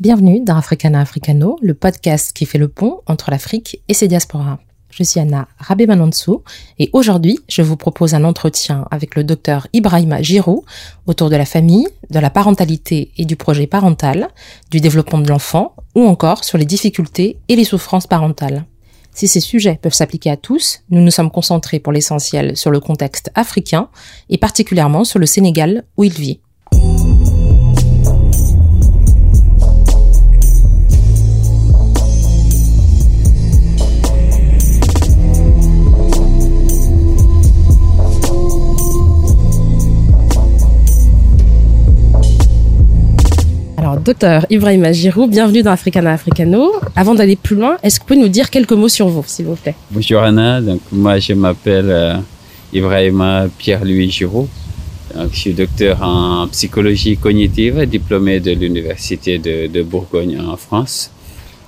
Bienvenue dans Africana Africano, le podcast qui fait le pont entre l'Afrique et ses diasporas. Je suis Anna Rabé-Manonsou et aujourd'hui, je vous propose un entretien avec le docteur Ibrahima Giroud autour de la famille, de la parentalité et du projet parental, du développement de l'enfant ou encore sur les difficultés et les souffrances parentales. Si ces sujets peuvent s'appliquer à tous, nous nous sommes concentrés pour l'essentiel sur le contexte africain et particulièrement sur le Sénégal où il vit. Docteur Ibrahim Giroud, bienvenue dans Africana Africano. Avant d'aller plus loin, est-ce que vous pouvez nous dire quelques mots sur vous, s'il vous plaît? Bonjour Anna, donc moi je m'appelle euh, Ibrahima Pierre-Louis Giroud. je suis docteur en psychologie cognitive, diplômé de l'Université de, Bourgogne en France.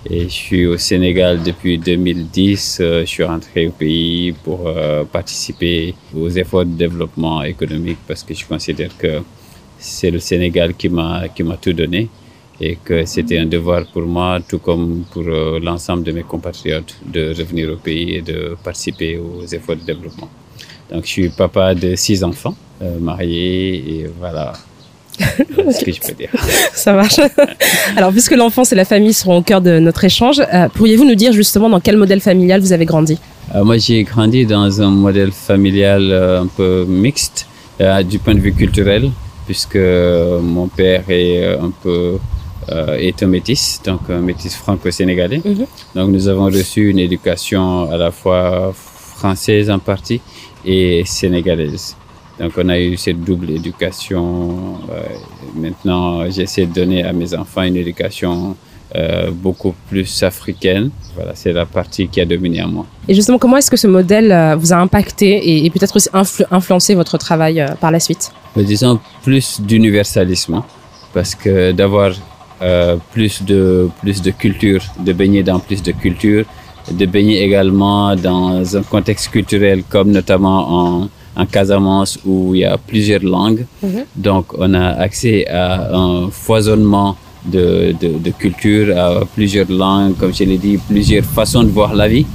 Et je suis au Sénégal depuis 2010. Euh, je suis rentré au pays pour euh, participer aux efforts de développement économique parce que je considère que c'est le Sénégal qui m'a qui m'a tout donné et que c'était un devoir pour moi, tout comme pour euh, l'ensemble de mes compatriotes, de revenir au pays et de participer aux efforts de développement. Donc, je suis papa de six enfants, euh, marié, et voilà. ce que je peux dire. Ça marche. Alors, puisque l'enfance et la famille seront au cœur de notre échange, euh, pourriez-vous nous dire justement dans quel modèle familial vous avez grandi? Moi, j'ai grandi dans un modèle familial un peu mixte du point de vue culturel, puisque mon père est un peu euh, est un métis, donc un métis franco-sénégalais. Mhm. Donc nous avons reçu une éducation à la fois française en partie et sénégalaise. Donc on a eu cette double éducation. Euh, maintenant, j'essaie de donner à mes enfants une éducation euh, beaucoup plus africaine. Voilà, c'est la partie qui a dominé en moi. Et justement, comment est-ce que ce modèle vous a impacté et, peut-être aussi influencé votre travail par la suite? Disons plus d'universalisme, parce que d'avoir euh, plus de plus de culture, de baigner dans plus de culture, de baigner également dans un contexte culturel comme notamment en, en Casamance où il y a plusieurs langues. Mhm. Donc on a accès à un foisonnement de, de, de, culture, à plusieurs langues, comme je l'ai dit, plusieurs façons de voir la vie.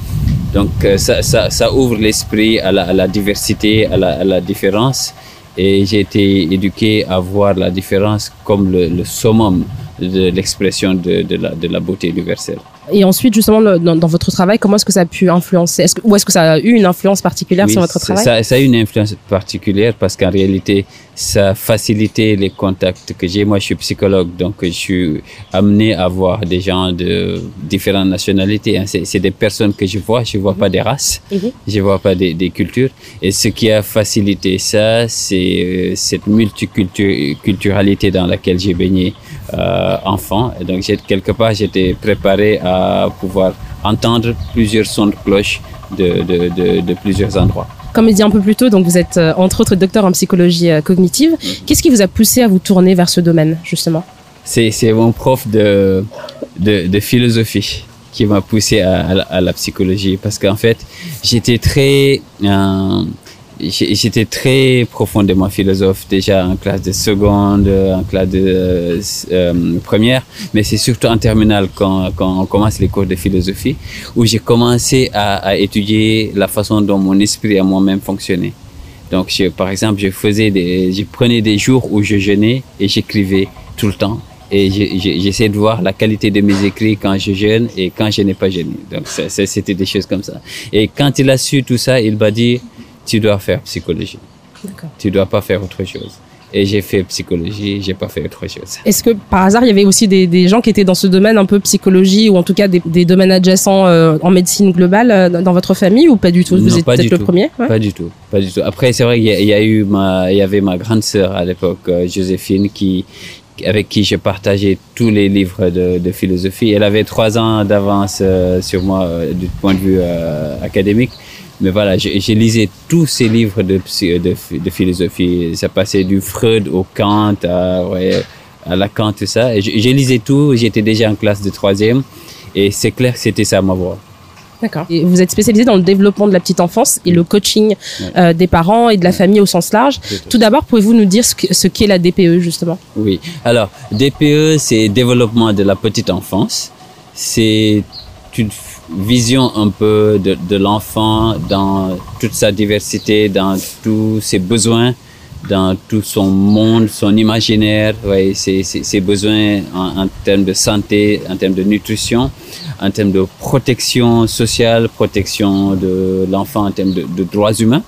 Donc euh, ça, ça, ça ouvre l'esprit à la, à la, diversité, à la, à la différence. Et j'ai été éduqué à voir la différence comme le, le summum de l'expression de, de, la, de la beauté universelle. Et ensuite, justement, dans, dans, votre travail, comment est-ce que ça a pu influencer? Que, Ou est-ce que ça a eu une influence particulière sur votre travail? ça, ça, a eu une influence particulière parce qu'en réalité, ça a facilité les contacts que j'ai. Moi, je suis psychologue, donc je suis amené à voir des gens de différentes nationalités. Hein. C'est des personnes que je vois, je vois pas des races, mhm. je vois pas des, des, cultures. Et ce qui a facilité ça, c'est euh, cette multiculturalité dans laquelle j'ai baigné enfant. Et donc, quelque part, j'étais préparé à pouvoir entendre plusieurs sons de cloche de, de, de, plusieurs endroits. Comme il dit un peu plus tôt, donc vous êtes euh, entre autres docteur en psychologie euh, cognitive. Mm-hmm. Qu'est-ce qui vous a poussé à vous tourner vers ce domaine, justement? C'est mon prof de, de, de, philosophie qui m'a poussé à, à, la psychologie parce qu'en fait, j'étais très... Euh, j'étais très profondément philosophe déjà en classe de seconde, en classe de euh, première, mais c'est surtout en terminale quand, quand on commence les cours de philosophie où j'ai commencé à, à, étudier la façon dont mon esprit à moi-même fonctionnait. Donc, je, par exemple, je faisais des, je prenais des jours où je jeûnais et j'écrivais tout le temps. Et j'essaie de voir la qualité de mes écrits quand je jeûne et quand je n'ai pas jeûné. Donc, c'était des choses comme ça. Et quand il a su tout ça, il m'a dit, tu dois faire psychologie. Tu dois pas faire autre chose. Et j'ai fait psychologie, j'ai pas fait autre chose. Est-ce que par hasard il y avait aussi des, des, gens qui étaient dans ce domaine un peu psychologie ou en tout cas des, des domaines adjacents euh, en médecine globale euh, dans votre famille ou pas du tout? Vous êtes peut-être le premier Pas du tout, pas du tout. Après c'est vrai qu'il y, a eu ma, il y avait ma grande sœur à l'époque, euh, Joséphine, qui avec qui je partageais tous les livres de, de philosophie. Elle avait trois ans d'avance sur moi du point de vue académique. Mais voilà, j'ai lisé tous ces livres de, de, de, philosophie. Ça passait du Freud au Kant, à, ouais, à Lacan, tout ça. J'ai lisé tout. J'étais déjà en classe de troisième. Et c'est clair que c'était ça ma voix. D'accord. Vous êtes spécialisé dans le développement de la petite enfance et le coaching euh, des parents et de la famille au sens large. Tout d'abord, pouvez-vous nous dire ce qu'est la DPE justement? Oui. Alors, DPE, c'est développement de la petite enfance. C'est une vision un peu de, l'enfant dans toute sa diversité, dans tous ses besoins, dans tout son monde, son imaginaire, ses, besoins en, termes de santé, en termes de nutrition, en termes de protection sociale, protection de l'enfant en termes de, de, droits humains.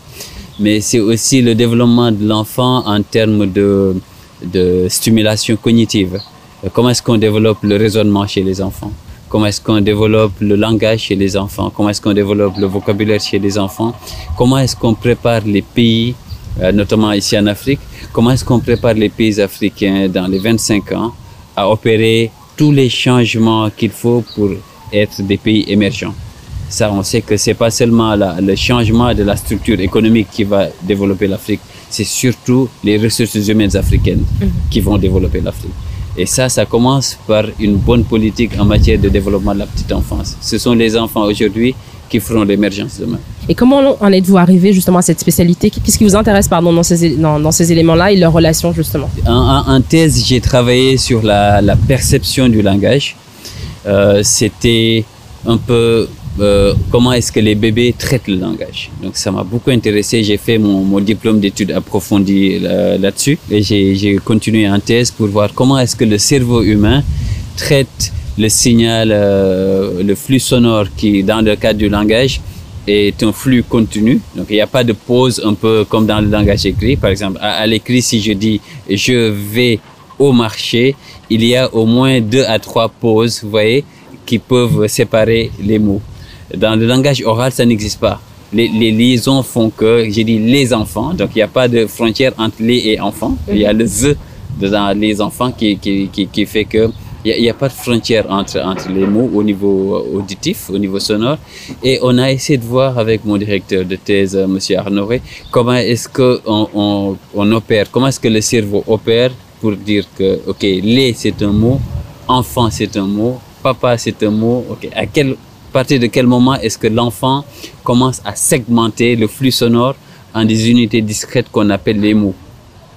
Mais c'est aussi le développement de l'enfant en termes de, de stimulation cognitive. Comment est-ce qu'on développe le raisonnement chez les enfants? Comment est-ce qu'on développe le langage chez les enfants? Comment est-ce qu'on développe le vocabulaire chez les enfants? Comment est-ce qu'on prépare les pays euh, notamment ici en Afrique, comment est-ce qu'on prépare les pays africains dans les 25 ans à opérer tous les changements qu'il faut pour être des pays émergents? Ça, on sait que c'est pas seulement la, le changement de la structure économique qui va développer l'Afrique, c'est surtout les ressources humaines africaines mmh. qui vont développer l'Afrique. Et ça, ça commence par une bonne politique en matière de développement de la petite enfance. Ce sont les enfants aujourd'hui qui feront l'émergence demain. Et comment en êtes-vous arrivé justement à cette spécialité? Qu'est-ce qui vous intéresse pardon, dans ces, dans, dans ces éléments-là et leurs relations justement? En, en, en, thèse, j'ai travaillé sur la, la, perception du langage. Euh, C'était un peu euh, comment est-ce que les bébés traitent le langage? Donc ça m'a beaucoup intéressé. J'ai fait mon, mon diplôme d'études approfondies là-dessus et j'ai continué en thèse pour voir comment est-ce que le cerveau humain traite le signal, euh, le flux sonore qui, dans le cadre du langage, est un flux continu. Donc, il n'y a pas de pause un peu comme dans le langage écrit. Par exemple, à, à l'écrit, si je dis je vais au marché, il y a au moins deux à trois pauses, vous voyez, qui peuvent séparer les mots. Dans le langage oral, ça n'existe pas. Les, liaisons font que, j'ai dit les enfants, donc il n'y a pas de frontière entre les et enfants. Il y a le z dans les enfants qui, qui, qui, fait que il n'y a, pas de frontière entre, entre les mots au niveau auditif, au niveau sonore. Et on a essayé de voir avec mon directeur de thèse, M. Arnoré, comment est-ce qu'on on, on opère, comment est-ce que le cerveau opère pour dire que, OK, les c'est un mot, enfant c'est un mot, papa c'est un mot, OK, à quel à partir de quel moment est-ce que l'enfant commence à segmenter le flux sonore en des unités discrètes qu'on appelle les mots?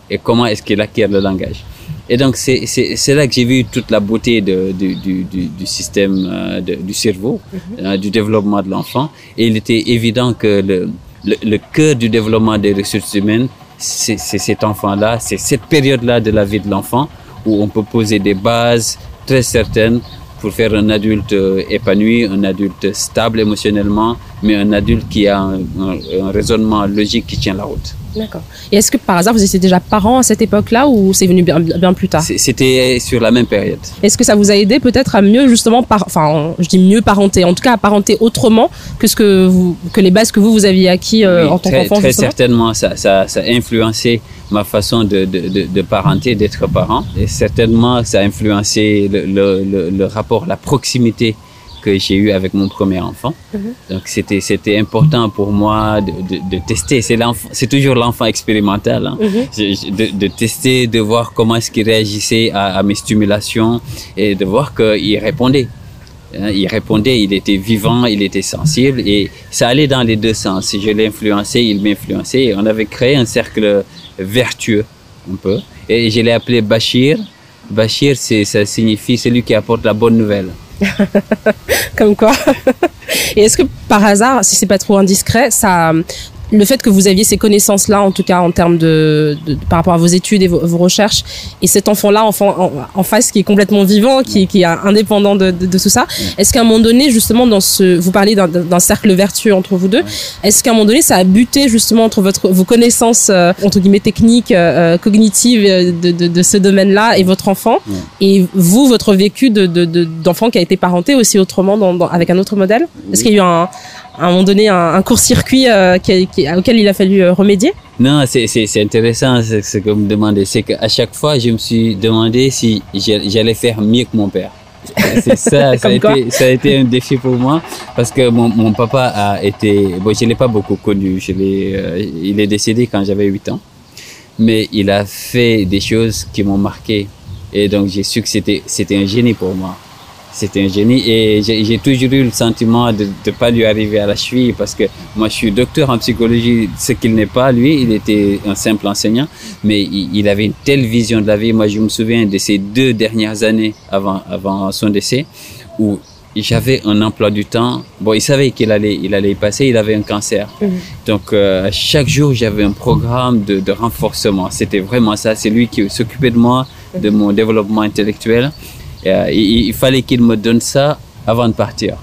Et comment est-ce qu'il acquiert le langage? Et donc, c'est là que j'ai vu toute la beauté de, du, du, du, système euh, de, du cerveau, -hmm. euh, du développement de l'enfant. Et il était évident que le, le, le cœur du développement des ressources humaines, c'est cet enfant-là, c'est cette période-là de la vie de l'enfant où on peut poser des bases très certaines pour faire un adulte épanoui, un adulte stable émotionnellement, mais un adulte qui a un raisonnement logique qui tient la route. D'accord. Et est-ce que par hasard vous étiez déjà parent à cette époque-là ou c'est venu bien, bien, plus tard? C'était sur la même période. Est-ce que ça vous a aidé peut-être à mieux justement, par, enfin je dis mieux parenter, en tout cas à parenter autrement que ce que vous, que les bases que vous vous aviez acquis euh, oui, en tant qu'enfant Très certainement, ça, ça, ça, a influencé ma façon de, de, de, de parenter, d'être parent. Et certainement, ça a influencé le, le, le, le rapport, la proximité que j'ai eu avec mon premier enfant. Mm -hmm. Donc c'était c'était important pour moi de, de, de tester. C'est l'enfant, c'est toujours l'enfant expérimental. Hein. Mm -hmm. de, de, tester, de voir comment est-ce qu'il réagissait à, à, mes stimulations et de voir qu'il répondait. Il répondait, il était vivant, il était sensible et ça allait dans les deux sens. Si je l'ai influencé, il m'influençait. On avait créé un cercle vertueux un peu et je l'ai appelé Bachir. Bachir, ça signifie celui qui apporte la bonne nouvelle. Comme quoi. Et est-ce que par hasard, si c'est pas trop indiscret, ça, le fait que vous aviez ces connaissances-là, en tout cas en termes de, de, par rapport à vos études et vos, vos recherches, et cet enfant-là enfant, en, en, face qui est complètement vivant, qui, qui est indépendant de, de, tout ça, est-ce qu'à un moment donné, justement, dans ce, vous parlez d'un cercle vertueux entre vous deux, est-ce qu'à un moment donné, ça a buté justement entre votre, vos connaissances euh, entre guillemets techniques, euh, cognitives euh, de, de, ce domaine-là et votre enfant, et vous, votre vécu d'enfant de, qui a été parenté aussi autrement dans, dans, avec un autre modèle? Est-ce qu'il y a eu un à un moment donné un, un court-circuit euh, qui, qui, auquel il a fallu euh, remédier Non, c'est intéressant ce que vous me demandez. C'est qu'à chaque fois, je me suis demandé si j'allais faire mieux que mon père. C'est ça, ça a, été, ça a été un défi pour moi parce que mon, mon papa a été, bon, je l'ai pas beaucoup connu, je euh, il est décédé quand j'avais 8 ans, mais il a fait des choses qui m'ont marqué et donc j'ai su que c'était un génie pour moi. C'était un génie et j'ai toujours eu le sentiment de ne pas lui arriver à la cheville parce que moi je suis docteur en psychologie, ce qu'il n'est pas lui, il était un simple enseignant, mais il, avait une telle vision de la vie. Moi je me souviens de ces deux dernières années avant, avant son décès où j'avais un emploi du temps. Bon, il savait qu'il allait, il allait y passer, il avait un cancer. Mhm. Donc, euh, chaque jour, j'avais un programme de, de renforcement. C'était vraiment ça. C'est lui qui s'occupait de moi, de mon développement intellectuel. Euh, il, fallait qu'il me donne ça avant de partir.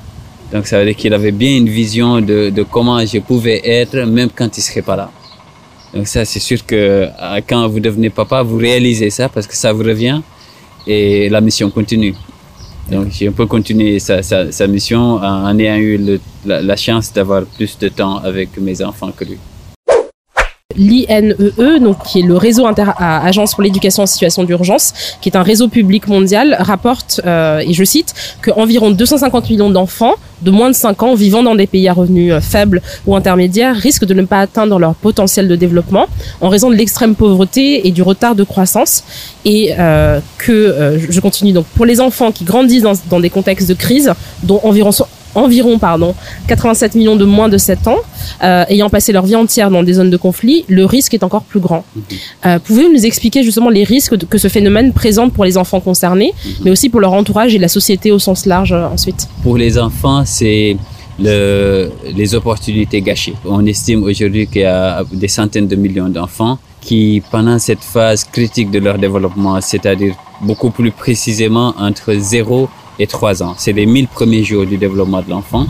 Donc ça veut dire qu'il avait bien une vision de, de, comment je pouvais être même quand il serait pas là. Donc ça c'est sûr que euh, quand vous devenez papa, vous réalisez ça parce que ça vous revient et la mission continue. Donc j'ai un peu continué sa, sa, sa mission en ayant eu la, la chance d'avoir plus de temps avec mes enfants que lui l'INEE, e, donc qui est le réseau inter agence pour l'éducation en situation d'urgence, qui est un réseau public mondial, rapporte, euh, et je cite, que environ 250 millions d'enfants de moins de 5 ans vivant dans des pays à revenus euh, faibles ou intermédiaires risquent de ne pas atteindre leur potentiel de développement en raison de l'extrême pauvreté et du retard de croissance. Et euh, que, je continue, donc pour les enfants qui grandissent dans, dans des contextes de crise, dont environ environ pardon, 87 millions de moins de 7 ans, euh, ayant passé leur vie entière dans des zones de conflit, le risque est encore plus grand. Mhm. Euh, Pouvez-vous nous expliquer justement les risques que ce phénomène présente pour les enfants concernés, mhm. mais aussi pour leur entourage et la société au sens large euh, ensuite? Pour les enfants, c'est le, les opportunités gâchées. On estime aujourd'hui qu'il y a des centaines de millions d'enfants qui, pendant cette phase critique de leur développement, c'est-à-dire beaucoup plus précisément entre 0 et 3 ans. C'est les 1000 premiers jours du développement de l'enfant.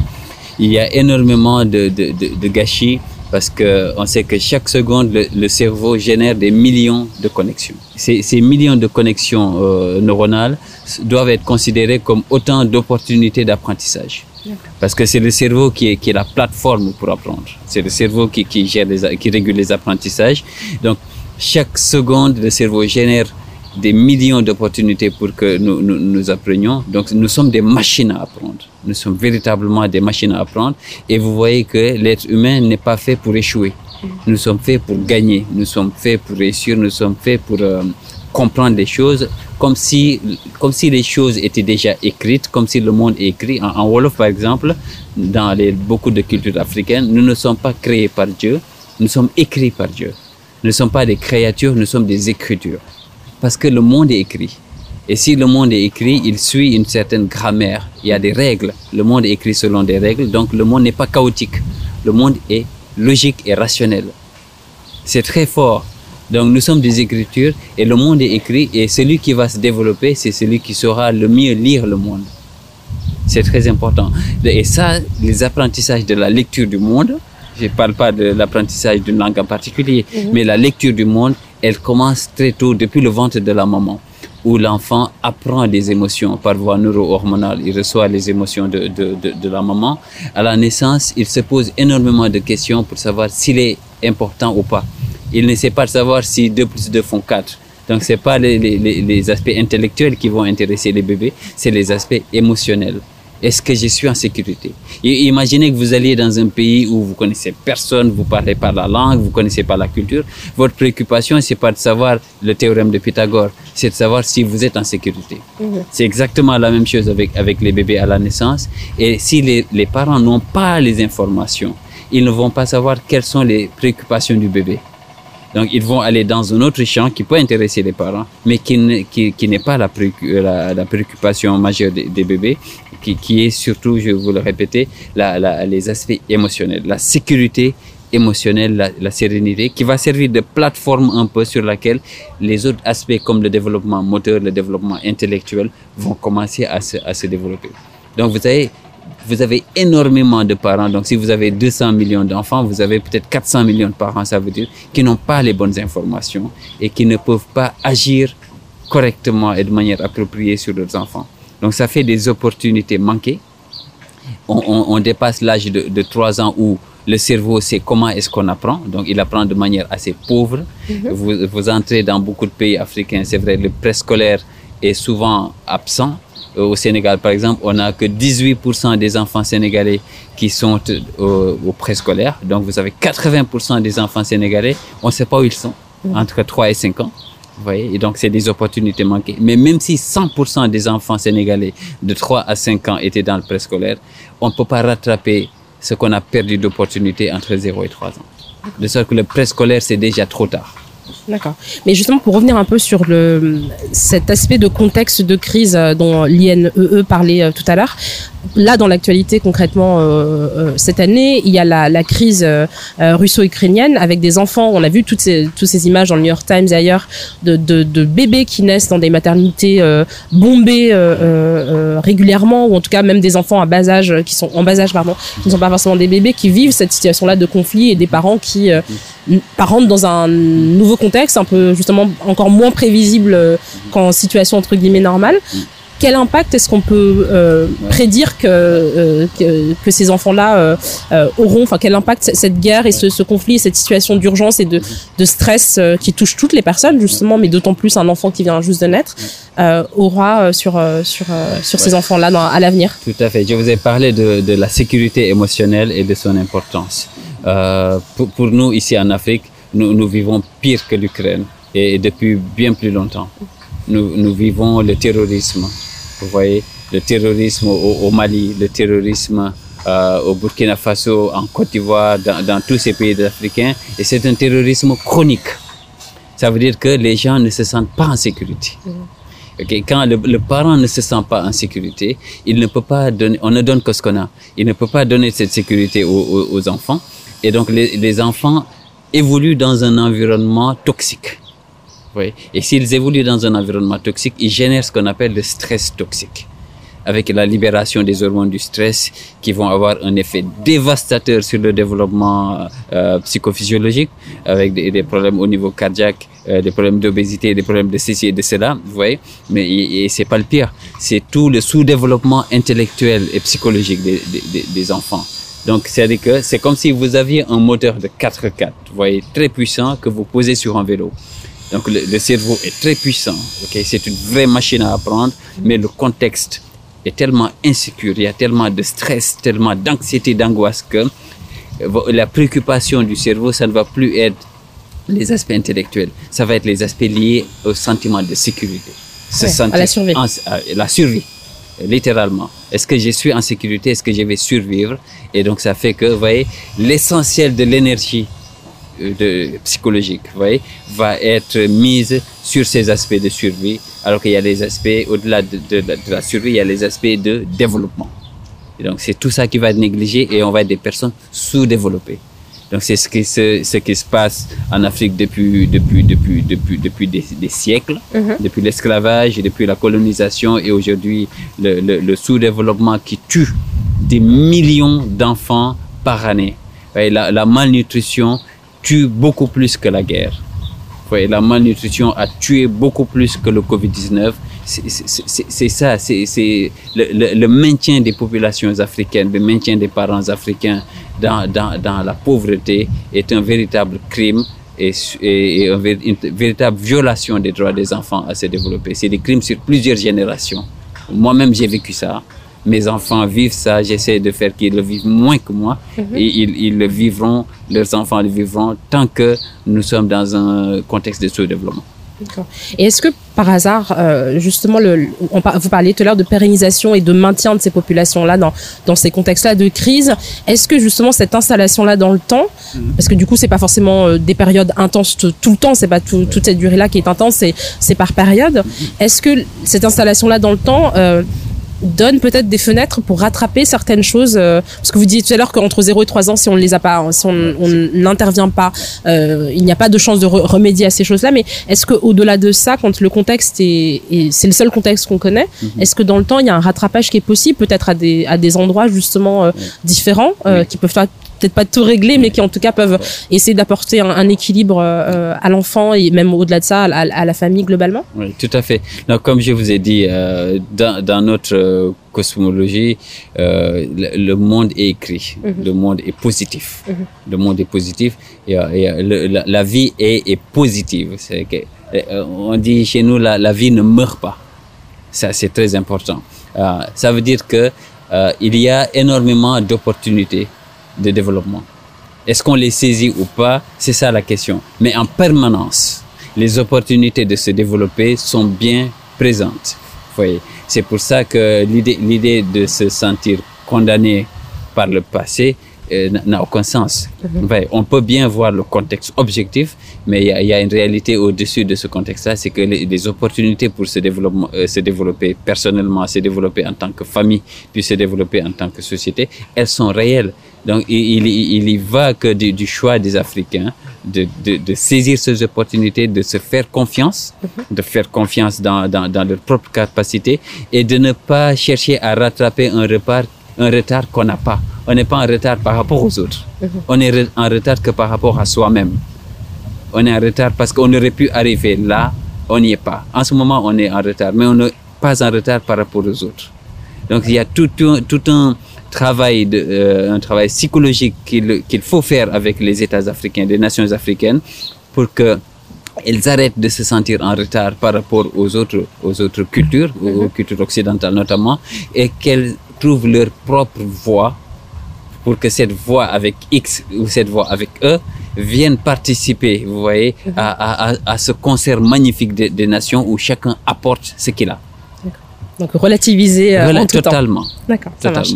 Il y a énormément de, de, de, de gâchis parce que on sait que chaque seconde, le, cerveau génère des millions de connexions. Ces, ces millions de connexions euh, neuronales doivent être considérées comme autant d'opportunités d'apprentissage. Parce que c'est le cerveau qui est, qui est la plateforme pour apprendre. C'est le cerveau qui, qui, gère les, qui régule les apprentissages. Donc, chaque seconde, le cerveau génère des millions d'opportunités pour que nous, apprenions. Donc nous sommes des machines à apprendre. Nous sommes véritablement des machines à apprendre. Et vous voyez que l'être humain n'est pas fait pour échouer. Nous sommes faits pour gagner. Nous sommes faits pour réussir. Nous sommes faits pour euh, comprendre les choses comme si, comme si les choses étaient déjà écrites, comme si le monde est écrit. En, en Wolof, par exemple, dans les, beaucoup de cultures africaines, nous ne sommes pas créés par Dieu. Nous sommes écrits par Dieu. Nous ne sommes pas des créatures, nous sommes des écritures. Parce que le monde est écrit. Et si le monde est écrit, il suit une certaine grammaire. Il y a des règles. Le monde est écrit selon des règles. Donc le monde n'est pas chaotique. Le monde est logique et rationnel. C'est très fort. Donc nous sommes des écritures et le monde est écrit et celui qui va se développer, c'est celui qui saura le mieux lire le monde. C'est très important. Et ça, les apprentissages de la lecture du monde, je ne parle pas de l'apprentissage d'une langue en particulier, mhm. mais la lecture du monde, elle commence très tôt, depuis le ventre de la maman, où l'enfant apprend des émotions par voie neuro-hormonale. Il reçoit les émotions de, de, de, la maman. À la naissance, il se pose énormément de questions pour savoir s'il est important ou pas. Il ne sait pas savoir si 2 plus 2 font 4. Donc, ce n'est pas les, les, les aspects intellectuels qui vont intéresser les bébés, c'est les aspects émotionnels. Est-ce que je suis en sécurité? Et Imaginez que vous alliez dans un pays où vous connaissez personne, vous parlez pas la langue, vous connaissez pas la culture. Votre préoccupation, c'est pas de savoir le théorème de Pythagore, c'est de savoir si vous êtes en sécurité. Mhm. C'est exactement la même chose avec, avec les bébés à la naissance. Et si les, les parents n'ont pas les informations, ils ne vont pas savoir quelles sont les préoccupations du bébé. Donc, ils vont aller dans un autre champ qui peut intéresser les parents, mais qui, n'est qui, qui pas la, la, la, préoccupation majeure des, des bébés qui, est surtout, je vous le répéter, les aspects émotionnels, la sécurité émotionnelle, la, sérénité, qui va servir de plateforme un peu sur laquelle les autres aspects comme le développement moteur, le développement intellectuel vont commencer à se, à se développer. Donc vous savez, vous avez énormément de parents. Donc si vous avez 200 millions d'enfants, vous avez peut-être 400 millions de parents, ça veut dire, qui n'ont pas les bonnes informations et qui ne peuvent pas agir correctement et de manière appropriée sur leurs enfants. Donc ça fait des opportunités manquées. On, on, on dépasse l'âge de, de 3 ans où le cerveau sait comment est-ce qu'on apprend. Donc il apprend de manière assez pauvre. Mm -hmm. vous, vous entrez dans beaucoup de pays africains, c'est vrai, le préscolaire est souvent absent. Au Sénégal, par exemple, on n'a que 18% des enfants sénégalais qui sont au, au préscolaire. Donc vous avez 80% des enfants sénégalais, on ne sait pas où ils sont, -hmm. entre 3 et 5 ans. Vous voyez Et donc, c'est des opportunités manquées. Mais même si 100% des enfants sénégalais de 3 à 5 ans étaient dans le préscolaire, on ne peut pas rattraper ce qu'on a perdu d'opportunités entre 0 et 3 ans. De sorte que le préscolaire, c'est déjà trop tard. D'accord. Mais justement, pour revenir un peu sur le, cet aspect de contexte de crise euh, dont l'INEE parlait euh, tout à l'heure, là, dans l'actualité, concrètement, euh, cette année, il y a la, la crise russo-ukrainienne avec des enfants. On a vu toutes ces, toutes ces images dans le New York Times et ailleurs de, de, de bébés qui naissent dans des maternités bombées régulièrement, ou en tout cas même des enfants à bas âge qui sont en bas âge, pardon, qui ne sont pas forcément des bébés, qui vivent cette situation-là de conflit et des parents qui rentrent dans un nouveau contexte, un peu justement encore moins prévisible euh, qu'en situation entre guillemets normale. Quel impact est-ce qu'on peut euh, prédire que, euh, que, que ces enfants-là auront Enfin, quel impact cette guerre et ce, ce conflit, cette situation d'urgence et de, de stress qui touche toutes les personnes justement, mais d'autant plus un enfant qui vient juste de naître, aura sur sur sur ces enfants-là à l'avenir? Tout à fait. Je vous ai parlé de, de la sécurité émotionnelle et de son importance. pour, pour nous ici en Afrique, nous, nous vivons pire que l'Ukraine et depuis bien plus longtemps. Nous, nous, vivons le terrorisme. Vous voyez, le terrorisme au, au Mali, le terrorisme euh, au Burkina Faso, en Côte d'Ivoire, dans, dans, tous ces pays africains. Et c'est un terrorisme chronique. Ça veut dire que les gens ne se sentent pas en sécurité. Okay. Quand le, le, parent ne se sent pas en sécurité, il ne peut pas donner, on ne donne que ce qu'on a. Il ne peut pas donner cette sécurité aux, aux, aux enfants. Et donc les, les enfants évoluent dans un environnement toxique. Et s'ils évoluent dans un environnement toxique, ils génèrent ce qu'on appelle le stress toxique. Avec la libération des hormones du stress qui vont avoir un effet dévastateur sur le développement euh, psychophysiologique, avec des, problèmes au niveau cardiaque, euh, des problèmes d'obésité, des problèmes de ceci et de cela, vous voyez. Mais et, et c'est pas le pire, c'est tout le sous-développement intellectuel et psychologique des, des, des enfants. Donc, c'est-à-dire que c'est comme si vous aviez un moteur de 4x4, vous voyez, très puissant que vous posez sur un vélo. Donc, le, le cerveau est très puissant, ok? C'est une vraie machine à apprendre, mais le contexte est tellement insécure, il y a tellement de stress, tellement d'anxiété, d'angoisse que la préoccupation du cerveau, ça ne va plus être les aspects intellectuels, ça va être les aspects liés au sentiment de sécurité. Ouais, à la survie. En, à la survie littéralement. Est-ce que je suis en sécurité? Est-ce que je vais survivre? Et donc ça fait que, vous voyez, l'essentiel de l'énergie de, psychologique, vous voyez, va être mise sur ces aspects de survie, alors qu'il y a les aspects, au-delà de, de, de, la survie, il y a les aspects de développement. Et donc c'est tout ça qui va être négligé et on va être des personnes sous-développées. Donc c'est ce qui se ce qui se passe en Afrique depuis depuis depuis depuis depuis des, des siècles, mm -hmm. depuis l'esclavage, depuis la colonisation et aujourd'hui le, le, le sous-développement qui tue des millions d'enfants par année. Et la, la malnutrition tue beaucoup plus que la guerre. Et la malnutrition a tué beaucoup plus que le Covid-19. C'est ça, c'est le, maintien des populations africaines, le maintien des parents africains dans, dans, la pauvreté est un véritable crime et une véritable violation des droits des enfants à se développer. C'est des crimes sur plusieurs générations. Moi-même, j'ai vécu ça. Mes enfants vivent ça. J'essaie de faire qu'ils le vivent moins que moi. Mm -hmm. Et ils, ils, le vivront, leurs enfants le vivront tant que nous sommes dans un contexte de sous-développement. Et est-ce que par hasard, euh, justement, le, on, vous parliez tout à l'heure de pérennisation et de maintien de ces populations-là dans, dans ces contextes-là de crise, est-ce que justement cette installation-là dans le temps, mmh. parce que du coup c'est pas forcément euh, des périodes intenses tout le temps, c'est pas tout, toute cette durée-là qui est intense, c'est par période, mmh. est-ce que cette installation-là dans le temps euh, donne peut-être des fenêtres pour rattraper certaines choses euh, parce que vous disiez tout à l'heure qu'entre 0 et 3 ans si on ne les a pas si on n'intervient pas euh, il n'y a pas de chance de re remédier à ces choses-là mais est-ce que au-delà de ça quand le contexte est, est c'est le seul contexte qu'on connaît mm -hmm. est-ce que dans le temps il y a un rattrapage qui est possible peut-être à des à des endroits justement euh, différents oui. qui peuvent peut-être pas tout régler, mais qui en tout cas peuvent essayer d'apporter un, un, équilibre euh, à l'enfant et même au-delà de ça, à, à, la famille globalement Oui, tout à fait. Donc, comme je vous ai dit, euh, dans, dans, notre cosmologie, euh, le, le, monde est écrit, mm -hmm. le monde est positif. Mm -hmm. Le monde est positif et, et le, la, la, vie est, est positive. C'est que, on dit chez nous, la, la vie ne meurt pas. Ça, c'est très important. ça veut dire que il y a énormément d'opportunités de développement. Est-ce qu'on les saisit ou pas? C'est ça la question. Mais en permanence. les opportunités de se développer sont bien présentes. Voyez, c'est pour ça que l'idée, l'idée de se sentir condamné par le passé euh, n'a aucun sens. Ouais, on peut bien voir le contexte objectif, mais il y a, il y a une réalité au-dessus de ce contexte-là, c'est que les, les opportunités pour se, développement, euh, se développer personnellement, se développer en tant que famille, puis se développer en tant que société, elles sont réelles. Donc il, y va que du, du choix des Africains de, de, de, saisir ces opportunités, de se faire confiance, de faire confiance dans, dans, dans leur propre capacité et de ne pas chercher à rattraper un retard, un retard qu'on n'a pas. On n'est pas en retard par rapport aux autres. On est en retard que par rapport à soi-même. On est en retard parce qu'on aurait pu arriver là, on n'y est pas. En ce moment, on est en retard, mais on n'est pas en retard par rapport aux autres. Donc il y a tout tout un travail, de, euh, un travail psychologique qu'il qu'il faut faire avec les États africains, les nations africaines, pour que elles arrêtent de se sentir en retard par rapport aux autres, aux autres cultures, aux cultures occidentales notamment, et qu'elles trouvent leur propre voie pour que cette voix avec X ou cette voix avec E vienne participer, vous voyez, à, à, à, à ce concert magnifique des, des nations où chacun apporte ce qu'il a. Donc relativiser euh, en tout totalement, D'accord, ça marche.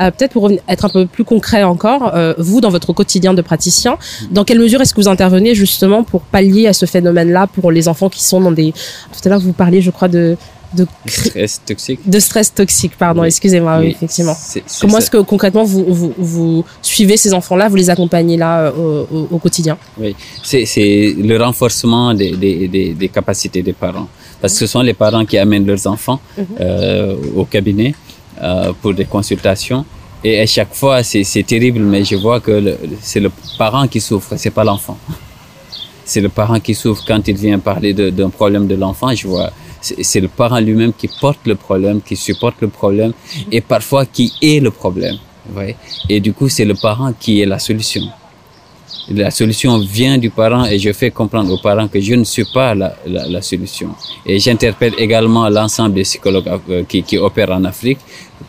Euh, Peut-être pour être un peu plus concret encore, euh, vous, dans votre quotidien de praticien, dans quelle mesure est-ce que vous intervenez justement pour pallier à ce phénomène-là pour les enfants qui sont dans des... Tout à l'heure, vous parliez, je crois, de, de, Stress toxique. de stress toxique, pardon, Oui. excusez-moi, oui, Oui, effectivement. Comment est-ce que concrètement vous, vous, vous suivez ces enfants-là, vous les accompagnez là euh, au, au- au quotidien C'est c'est le renforcement des, des, des, des capacités des parents. Parce que ce sont les parents qui amènent leurs enfants euh, au cabinet euh, pour des consultations. Et à chaque fois, c'est terrible, mais je vois que c'est le parent qui souffre, c'est pas l'enfant. C'est le parent qui souffre quand il vient parler d'un problème de l'enfant. Je vois, c'est le parent lui-même qui porte le problème, qui supporte le problème et parfois qui est le problème. voyez. Et du coup, c'est le parent qui est la solution. La solution vient du parent et je fais comprendre aux parents que je ne suis pas la, solution. Et j'interpelle également l'ensemble des psychologues euh, qui, opèrent en Afrique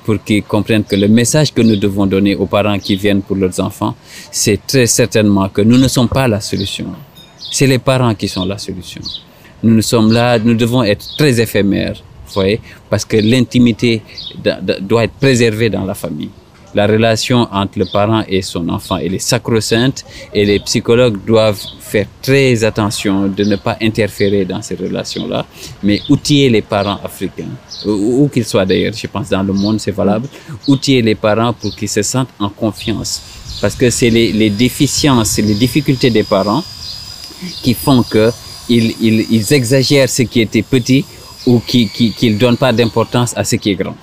pour qu'ils comprennent que le message que nous devons donner aux parents qui viennent pour leurs enfants, c'est très certainement que nous ne sommes pas la solution. C'est les parents qui sont la solution. Nous nous sommes là, nous devons être très éphémères, vous voyez, parce que l'intimité doit être préservée dans la famille. La relation entre le parent et son enfant, est sacro-sainte et les psychologues doivent faire très attention de ne pas interférer dans ces relations-là, mais outiller les parents africains, où, qu'ils soient d'ailleurs, je pense dans le monde c'est valable, outiller les parents pour qu'ils se sentent en confiance. Parce que c'est les, déficiences, les difficultés des parents qui font que ils, exagèrent ce qui était petit ou qui qui qu'ils donnent pas d'importance à ce qui est grand.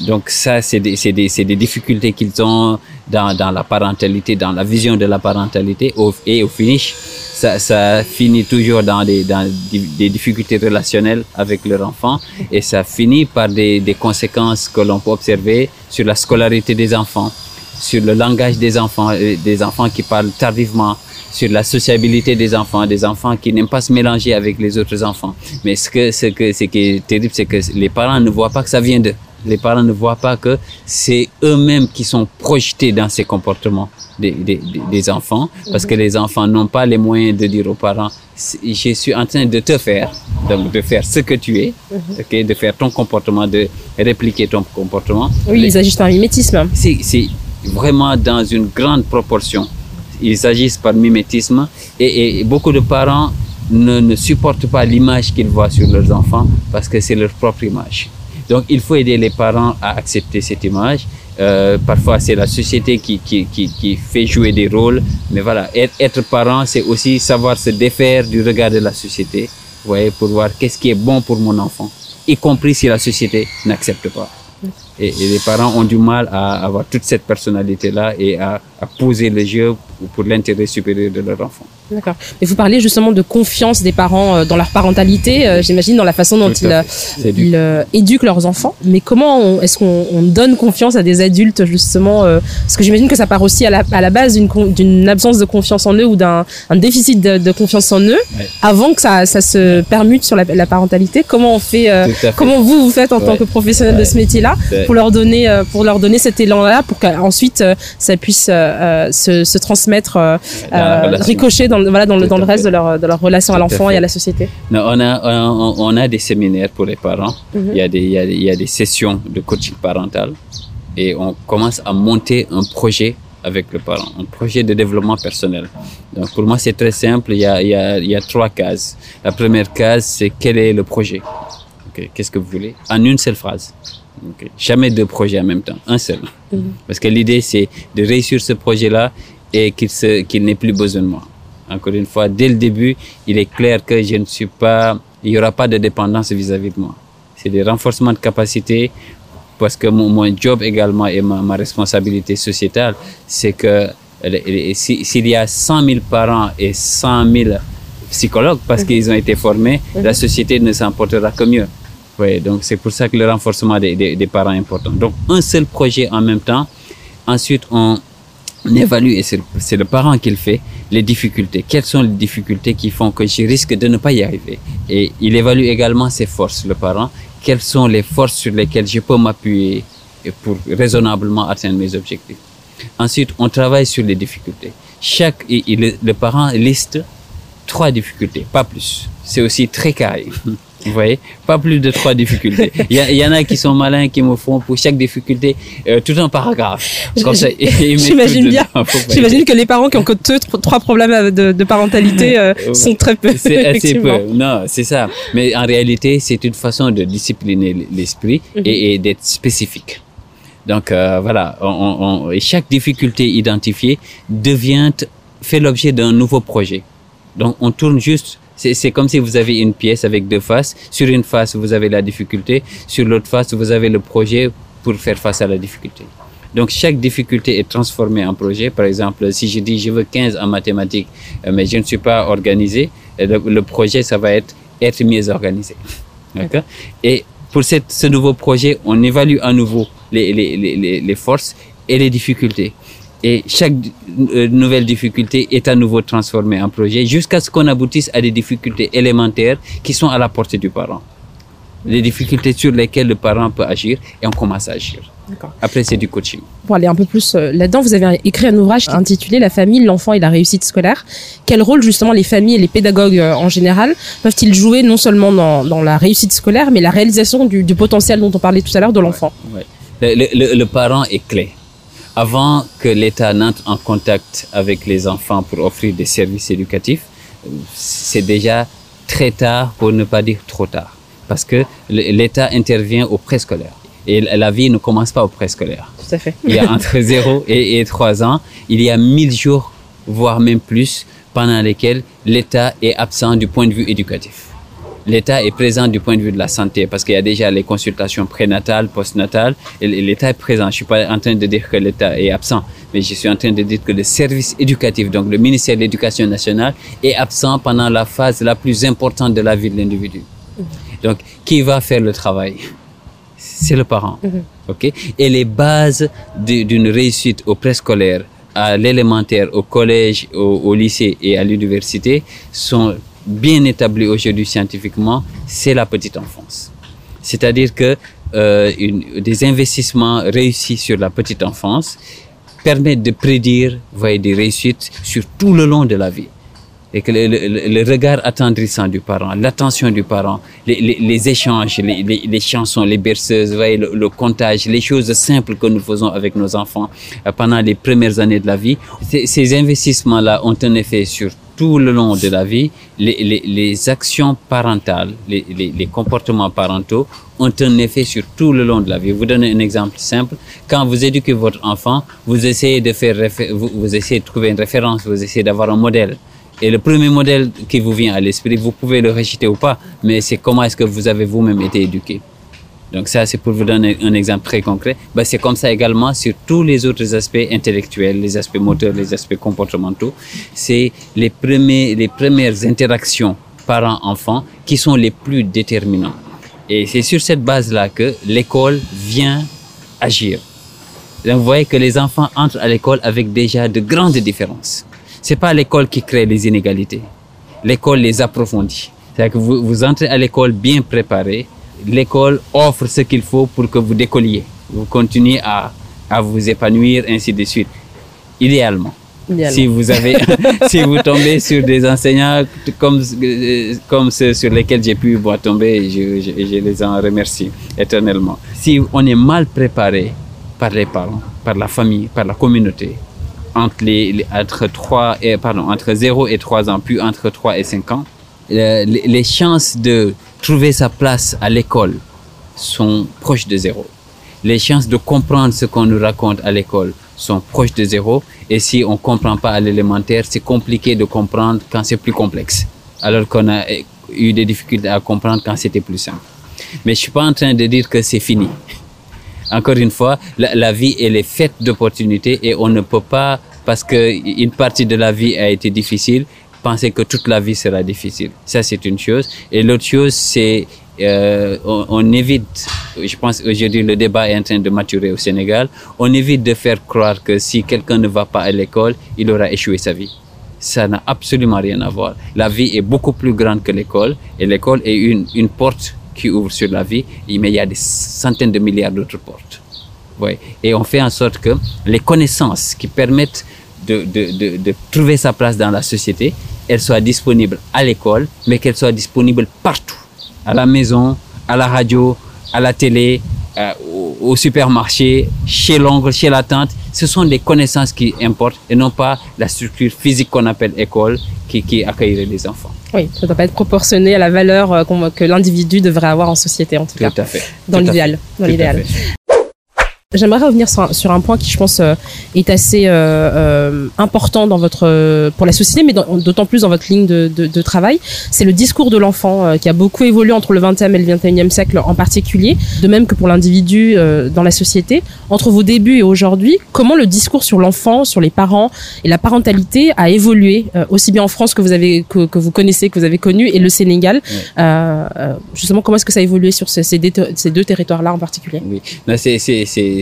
Donc ça, c'est des, des, des difficultés qu'ils ont dans, dans la parentalité, dans la vision de la parentalité. Et au finish, ça, ça finit toujours dans des, dans des difficultés relationnelles avec leur enfant et ça finit par des, des conséquences que l'on peut observer sur la scolarité des enfants, sur le langage des enfants, euh, des enfants qui parlent tardivement, sur la sociabilité des enfants, des enfants qui n'aiment pas se mélanger avec les autres enfants. Mais ce que, ce que, ce qui est terrible, c'est que les parents ne voient pas que ça vient d'eux. Les parents ne voient pas que c'est eux-mêmes qui sont projetés dans ces comportements des, des, des- des enfants, parce que les enfants n'ont pas les moyens de dire aux parents, je suis en train de te faire, donc de faire ce que tu es, ok, de faire ton comportement, de répliquer ton comportement. Oui, ils agissent par mimétisme. C'est vraiment dans une grande proportion. Ils agissent par mimétisme et, et beaucoup de parents ne, ne supportent pas l'image qu'ils voient sur leurs enfants parce que c'est leur propre image. Donc il faut aider les parents à accepter cette image. Euh, parfois c'est la société qui, qui, qui, fait jouer des rôles, mais voilà, être, parent c'est aussi savoir se défaire du regard de la société, vous voyez, pour voir qu'est-ce qui est bon pour mon enfant, y compris si la société n'accepte pas. Et, les parents ont du mal à avoir toute cette personnalité-là et à, poser le jeu pour l'intérêt supérieur de leur enfant. D'accord. Et vous parliez justement de confiance des parents euh, dans leur parentalité, euh, j'imagine, dans la façon dont ils, euh, ils éduquent leurs enfants. Mais comment est-ce qu'on on donne confiance à des adultes justement Parce que j'imagine que ça part aussi à la, à la base d'une absence de confiance en eux ou d'un un déficit de, de confiance en eux, Ouais. avant que ça, ça se permute sur la, la parentalité. Comment on fait euh. Comment vous vous faites en tant que professionnel de ce métier-là pour leur donner pour leur donner cet élan-là pour qu'ensuite ça puisse euh, se, se transmettre, euh, ricocher dans voilà, dans, le, dans le reste de leur, de leur relation à Tout à l'enfant et à la société. Non, on, a, on, on a des séminaires pour les parents. Mhm. il, y a des, il, y a, il y a des sessions de coaching parental et on commence à monter un projet avec le parent, un projet de développement personnel. Donc pour moi, c'est très simple. Il y, a, il, y a, il y a trois cases. La première case, c'est quel est le projet? Qu'est-ce que vous voulez? En une seule phrase. Jamais deux projets en même temps, un seul. Mhm. Parce que l'idée, c'est de réussir ce projet-là et qu'il qu'il n'ait plus besoin de moi. Encore une fois, dès le début, il est clair que je ne suis pas, il n'y aura pas de dépendance vis-à-vis de moi. C'est des renforcements de capacité parce que mon, mon job également et ma, ma responsabilité sociétale, c'est que s'il y a 100 000 parents et 100 000 psychologues parce qu'ils ont été formés, la société ne s'en portera que mieux. Oui, donc c'est pour ça que le renforcement des, des, des parents est important. Donc un seul projet en même temps. Ensuite, on, évalue, et c'est le parent qui le fait, les difficultés. Quelles sont les difficultés qui font que je risque de ne pas y arriver? Et il évalue également ses forces, le parent. Quelles sont les forces sur lesquelles je peux m'appuyer pour raisonnablement atteindre mes objectifs? Ensuite, on travaille sur les difficultés. Chaque, le parent liste trois difficultés, pas plus. C'est aussi très carré. Vous voyez Pas plus de trois difficultés. Il y, en a qui sont malins, qui me font pour chaque difficulté euh, tout un paragraphe. J'imagine bien. J'imagine que les parents qui ont que deux, tro- trois problèmes de, de parentalité euh, sont très peu. C'est assez peu. Non, c'est ça. Mais en réalité, c'est une façon de discipliner l'esprit Mhm. et, et d'être spécifique. Donc euh, voilà, on, on- chaque difficulté identifiée devient fait l'objet d'un nouveau projet. Donc on tourne juste. C'est comme si vous avez une pièce avec deux faces. Sur une face, vous avez la difficulté. Sur l'autre face, vous avez le projet pour faire face à la difficulté. Donc chaque difficulté est transformée en projet. Par exemple, si je dis je veux 15 en mathématiques, euh, mais je ne suis pas organisé, euh, le, projet, ça va être être mieux organisé. D'accord? Et pour ce nouveau projet, on évalue à nouveau les forces et les difficultés. Et chaque euh, nouvelle difficulté est à nouveau transformée en projet jusqu'à ce qu'on aboutisse à des difficultés élémentaires qui sont à la portée du parent. Les difficultés sur lesquelles le parent peut agir et on commence à agir. Après, c'est du coaching. Pour aller un peu plus euh, là-dedans, vous avez écrit un ouvrage intitulé La famille, l'enfant et la réussite scolaire. Quel rôle justement les familles et les pédagogues euh, en général peuvent-ils jouer non seulement dans, dans la réussite scolaire, mais la réalisation du, du potentiel dont on parlait tout à l'heure de l'enfant? Ouais. Le, le- le- le parent est clé. Avant que l'État n'entre en contact avec les enfants pour offrir des services éducatifs, c'est déjà très tard pour ne pas dire trop tard. Parce que l'État intervient au préscolaire. Et la vie ne commence pas au préscolaire. Tout à fait. Il y a entre 0 et, et 3 ans, il y a 1000 jours, voire même plus, pendant lesquels l'État est absent du point de vue éducatif. L'État est présent du point de vue de la santé parce qu'il y a déjà les consultations prénatales, postnatales, et l'État est présent. Je suis pas en train de dire que l'État est absent, mais je suis en train de dire que le service éducatif, donc le ministère de l'Éducation nationale, est absent pendant la phase la plus importante de la vie de l'individu. Donc, qui va faire le travail? C'est le parent. OK? Et les bases d'une réussite au préscolaire, à l'élémentaire, au collège, au, au lycée et à l'université sont bien établies aujourd'hui scientifiquement, c'est la petite enfance. C'est-à-dire que euh, des investissements réussis sur la petite enfance permettent de prédire voyez, des réussites sur tout le long de la vie et que le, regard attendrissant du parent, l'attention du parent, les, échanges, les, chansons, les berceuses, voyez, le, le comptage, les choses simples que nous faisons avec nos enfants euh, pendant les premières années de la vie, ces, ces investissements-là ont un effet sur tout le long de la vie. Les, les- actions parentales, les, les- comportements parentaux ont un effet sur tout le long de la vie. Je vous donne un exemple simple. Quand vous éduquez votre enfant, vous essayez de faire, vous, vous essayez de trouver une référence, vous essayez d'avoir un modèle. Et le premier modèle qui vous vient à l'esprit, vous pouvez le rejeter ou pas, mais c'est comment est-ce que vous avez vous-même été éduqué. Donc ça, c'est pour vous donner un exemple très concret. Ben, c'est comme ça également sur tous les autres aspects intellectuels, les aspects moteurs, les aspects comportementaux. C'est les, les premières interactions parents-enfants qui sont les plus déterminants. Et c'est sur cette base-là que l'école vient agir. Donc, vous voyez que les enfants entrent à l'école avec déjà de grandes différences. C'est pas l'école qui crée les inégalités. L'école les approfondit. C'est-à-dire que vous, vous entrez à l'école bien préparé. L'école offre ce qu'il faut pour que vous décolliez. Vous continuez à, à vous épanouir, ainsi de suite. Idéalement. Si vous avez, si vous tombez sur des enseignants comme comme ceux sur lesquels j'ai pu moi tomber, je, je, je les en remercie éternellement. Si on est mal préparé par les parents, par la famille, par la communauté, entre les, entre 3 et pardon entre 0 et 3 ans puis entre 3 et 5 ans euh, les, les chances de trouver sa place à l'école sont proches de zéro. Les chances de comprendre ce qu'on nous raconte à l'école sont proches de zéro. Et si on comprend pas à l'élémentaire c'est compliqué de comprendre quand c'est plus complexe. Alors qu'on a eu des difficultés à comprendre quand c'était plus simple. Mais je suis pas en train de dire que c'est fini. Encore une fois, la, la vie, elle est faite d'opportunités et on ne peut pas, parce que une partie de la vie a été difficile, penser que toute la vie sera difficile. Ça, c'est une chose. Et l'autre chose, c'est euh, on, évite, je pense aujourd'hui le débat est en train de maturer au Sénégal, on évite de faire croire que si quelqu'un ne va pas à l'école, il aura échoué sa vie. Ça n'a absolument rien à voir. La vie est beaucoup plus grande que l'école et l'école est une, une porte qui ouvre sur la vie, mais il y a des centaines de milliards d'autres portes. Ouais. Et on fait en sorte que les connaissances qui permettent de, de, de, de trouver sa place dans la société, elles soient disponibles à l'école, mais qu'elles soient disponibles partout. À la maison, à la radio, à la télé, euh, au, au supermarché, chez l'oncle, chez la tante. Ce sont des connaissances qui importent et non pas la structure physique qu'on appelle école qui, qui accueillerait les enfants. Oui, ça ne doit pas être proportionné à la valeur euh, que l'individu devrait avoir en société, en tout, Tout cas, à fait. dans Tout à l'idéal. fait. Dans l'idéal. J'aimerais revenir sur un, sur un point qui, je pense, euh, est assez euh, euh, important dans votre pour la société, mais d'autant plus dans votre ligne de, de, de travail. C'est le discours de l'enfant qui a beaucoup évolué entre le 20e et le 21e siècle en particulier, de même que pour l'individu dans la société. Entre vos débuts et aujourd'hui, comment le discours sur l'enfant, sur les parents et la parentalité a évolué, aussi bien en France que vous avez que, que vous connaissez, que vous avez connu, et le Sénégal. Justement, comment est-ce que ça a évolué sur ces, ces deux, territoires-là en particulier? Oui, c'est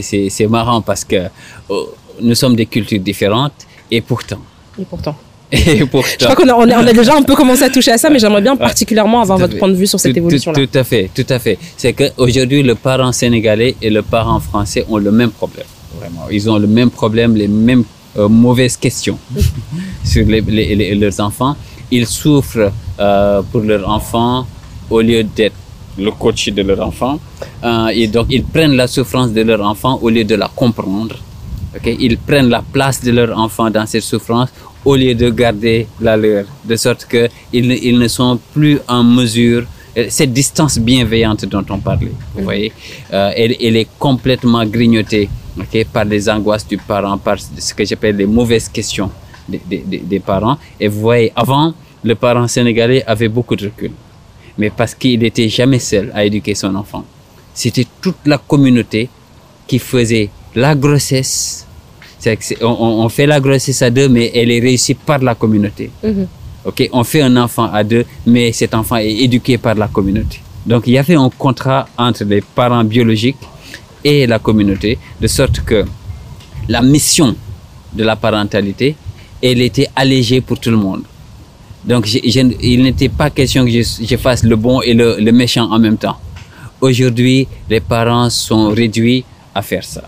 c'est marrant parce que oh, nous sommes des cultures différentes et pourtant Et pourtant. et Je crois qu'on a, on a, déjà un peu commencé à toucher à ça, mais j'aimerais bien particulièrement avoir votre fait. point de vue sur cette évolution-là. tout, tout à fait, tout à fait. C'est que aujourd'hui le parent sénégalais et le parent français ont le même problème. Vraiment, ils ont le même problème, les mêmes euh, mauvaises questions sur les, les- les- leurs enfants. Ils souffrent euh, pour leurs enfants au lieu d'être le coach de leur enfant. Euh, et donc ils prennent la souffrance de leur enfant au lieu de la comprendre. Ok, Ils prennent la place de leur enfant dans cette souffrance au lieu de garder la leur, de sorte que ils, ne- ils ne sont plus en mesure. euh, Cette distance bienveillante dont on parlait, vous voyez, euh, elle, elle est complètement grignotée par les angoisses du parent, par ce que j'appelle les mauvaises questions des, des- des- des parents. Et vous voyez, avant, le parent sénégalais avait beaucoup de recul, mais parce qu'il n'était jamais seul à éduquer son enfant. C'était toute la communauté qui faisait la grossesse. On, on- fait la grossesse à deux, mais elle est réussie par la communauté. Mhm. On fait un enfant à deux, mais cet enfant est éduqué par la communauté. Donc il y avait un contrat entre les parents biologiques et la communauté, de sorte que la mission de la parentalité, elle était allégée pour tout le monde. Donc je- je- il n'était pas question que je, je fasse le bon et le, le méchant en même temps. Aujourd'hui, les parents sont réduits à faire ça.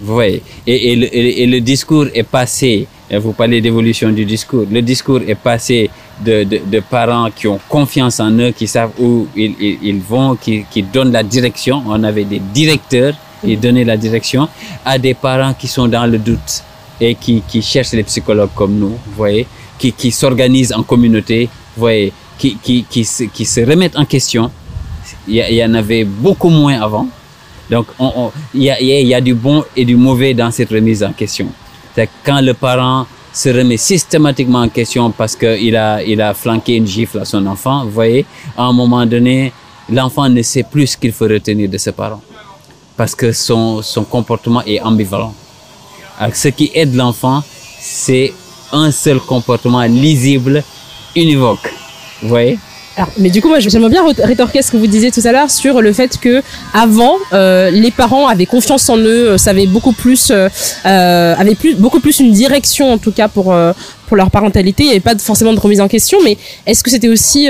Vous voyez et, le, discours est passé, euh, vous parlez d'évolution du discours, le discours est passé de, de, parents qui ont confiance en eux, qui savent où ils, ils, ils vont, qui, qui donnent la direction. On avait des directeurs qui donnaient la direction à des parents qui sont dans le doute et qui, qui cherchent les psychologues comme nous, vous voyez, qui, qui s'organisent en communauté, vous voyez, qui, qui, qui, se, qui se remettent en question. Il y, en avait beaucoup moins avant. Donc, on- on- il y, a, du bon et du mauvais dans cette remise en question. C'est quand le parent se remet systématiquement en question parce qu'il a, il a flanqué une gifle à son enfant, vous voyez, à un moment donné, l'enfant ne sait plus ce qu'il faut retenir de ses parents parce que son, son comportement est ambivalent. Ce qui aide l'enfant, c'est un seul comportement lisible, univoque. Vous voyez? Mais du coup, moi, j'aimerais bien ré- rétorquer ce que vous disiez tout à l'heure sur le fait que avant, euh, les parents avaient confiance en eux, euh, savaient beaucoup plus, euh, avaient plus, beaucoup plus une direction en tout cas pour euh, pour leur parentalité. Il n'y avait pas forcément de remise en question, mais est-ce que c'était aussi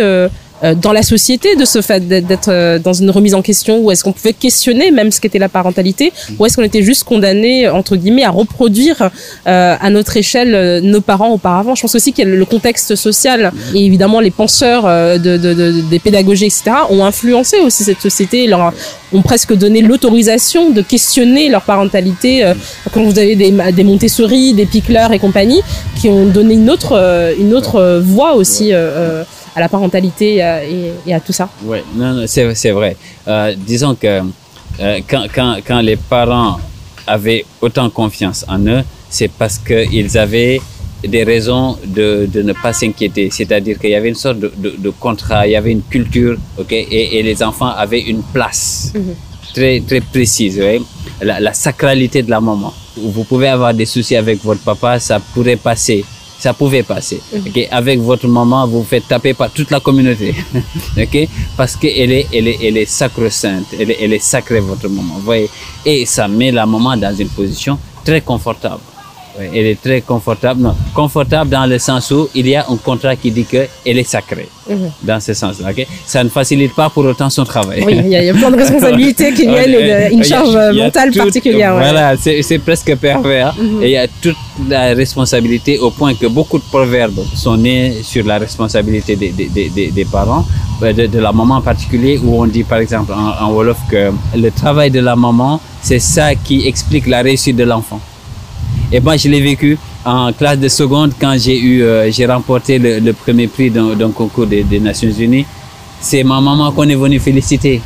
dans la société de ce fait d'être euh, dans une remise en question ou est-ce qu'on pouvait questionner même ce qu'était la parentalité ou est-ce qu'on était juste condamné entre guillemets à reproduire euh, à notre échelle nos parents auparavant. Je pense aussi que le contexte social. Et évidemment les penseurs de, de, de, des pédagogies etc ont influencé aussi cette société leur ont presque donné l'autorisation de questionner leur parentalité quand vous avez des, des Montessori des Pickler et compagnie qui ont donné une autre une autre voix aussi à la parentalité et, et, à tout ça. Oui, non, c'est, c'est vrai. Euh, disons que euh, quand, quand, quand les parents avaient autant confiance en eux, c'est parce qu'ils avaient des raisons de, de ne pas s'inquiéter. C'est-à-dire qu'il y avait une sorte de, de, de, contrat, il y avait une culture, ok, et, et les enfants avaient une place mm-hmm. très très précise, la, la sacralité de la maman. Vous pouvez avoir des soucis avec votre papa, ça pourrait passer ça pouvait passer. Mhm. Okay? Avec votre maman, vous vous faites taper par toute la communauté. Parce qu'elle est, elle est, elle est sacro-sainte, elle est, elle est sacrée, votre maman. Vous voyez? Et ça met la maman dans une position très confortable. Oui, elle est très confortable. Non, confortable dans le sens où il y a un contrat qui dit qu'elle est sacrée. Mm -hmm. Dans ce sens-là. Okay? Ça ne facilite pas pour autant son travail. Oui, il y, a, il y a plein de responsabilités qui viennent et une charge a mentale tout, particulière. Ouais. Voilà, c'est presque pervers. Mm -hmm. Et il y a toute la responsabilité au point que beaucoup de proverbes sont nés sur la responsabilité des, des, des, des parents, de, de, la maman en particulier, où on dit par exemple en, en Wolof que le travail de la maman, c'est ça qui explique la réussite de l'enfant. Et moi, je l'ai vécu en classe de seconde quand j'ai eu, euh, j'ai remporté le, premier prix d'un concours des, Nations Unies. C'est ma maman qu'on est venu féliciter.